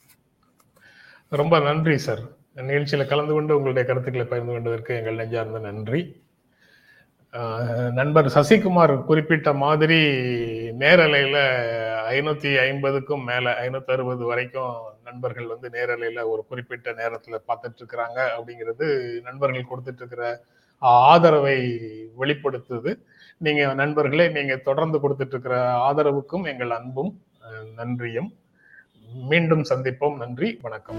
ரொம்ப நன்றி சார் நிகழ்ச்சியில் கலந்து கொண்டு உங்களுடைய கருத்துக்களை பகிர்ந்து கொண்டதற்கு எங்கள் நெஞ்சார்ந்த நன்றி. நண்பர் சசிகுமார் குறிப்பிட்ட மாதிரி நேரலையில ஐநூத்தி ஐம்பதுக்கும் மேல ஐநூத்தி அறுபது வரைக்கும் நண்பர்கள் வந்து நேரலையில ஒரு குறிப்பிட்ட நேரத்துல பார்த்துட்டு இருக்கிறாங்க அப்படிங்கிறது நண்பர்கள் கொடுத்துட்டு இருக்கிற ஆதரவை வெளிப்படுத்துது. நீங்க நண்பர்களே நீங்க தொடர்ந்து கொடுத்துட்டு இருக்கிற ஆதரவுக்கும் எங்கள் அன்பும் நன்றியும். மீண்டும் சந்திப்போம். நன்றி. வணக்கம்.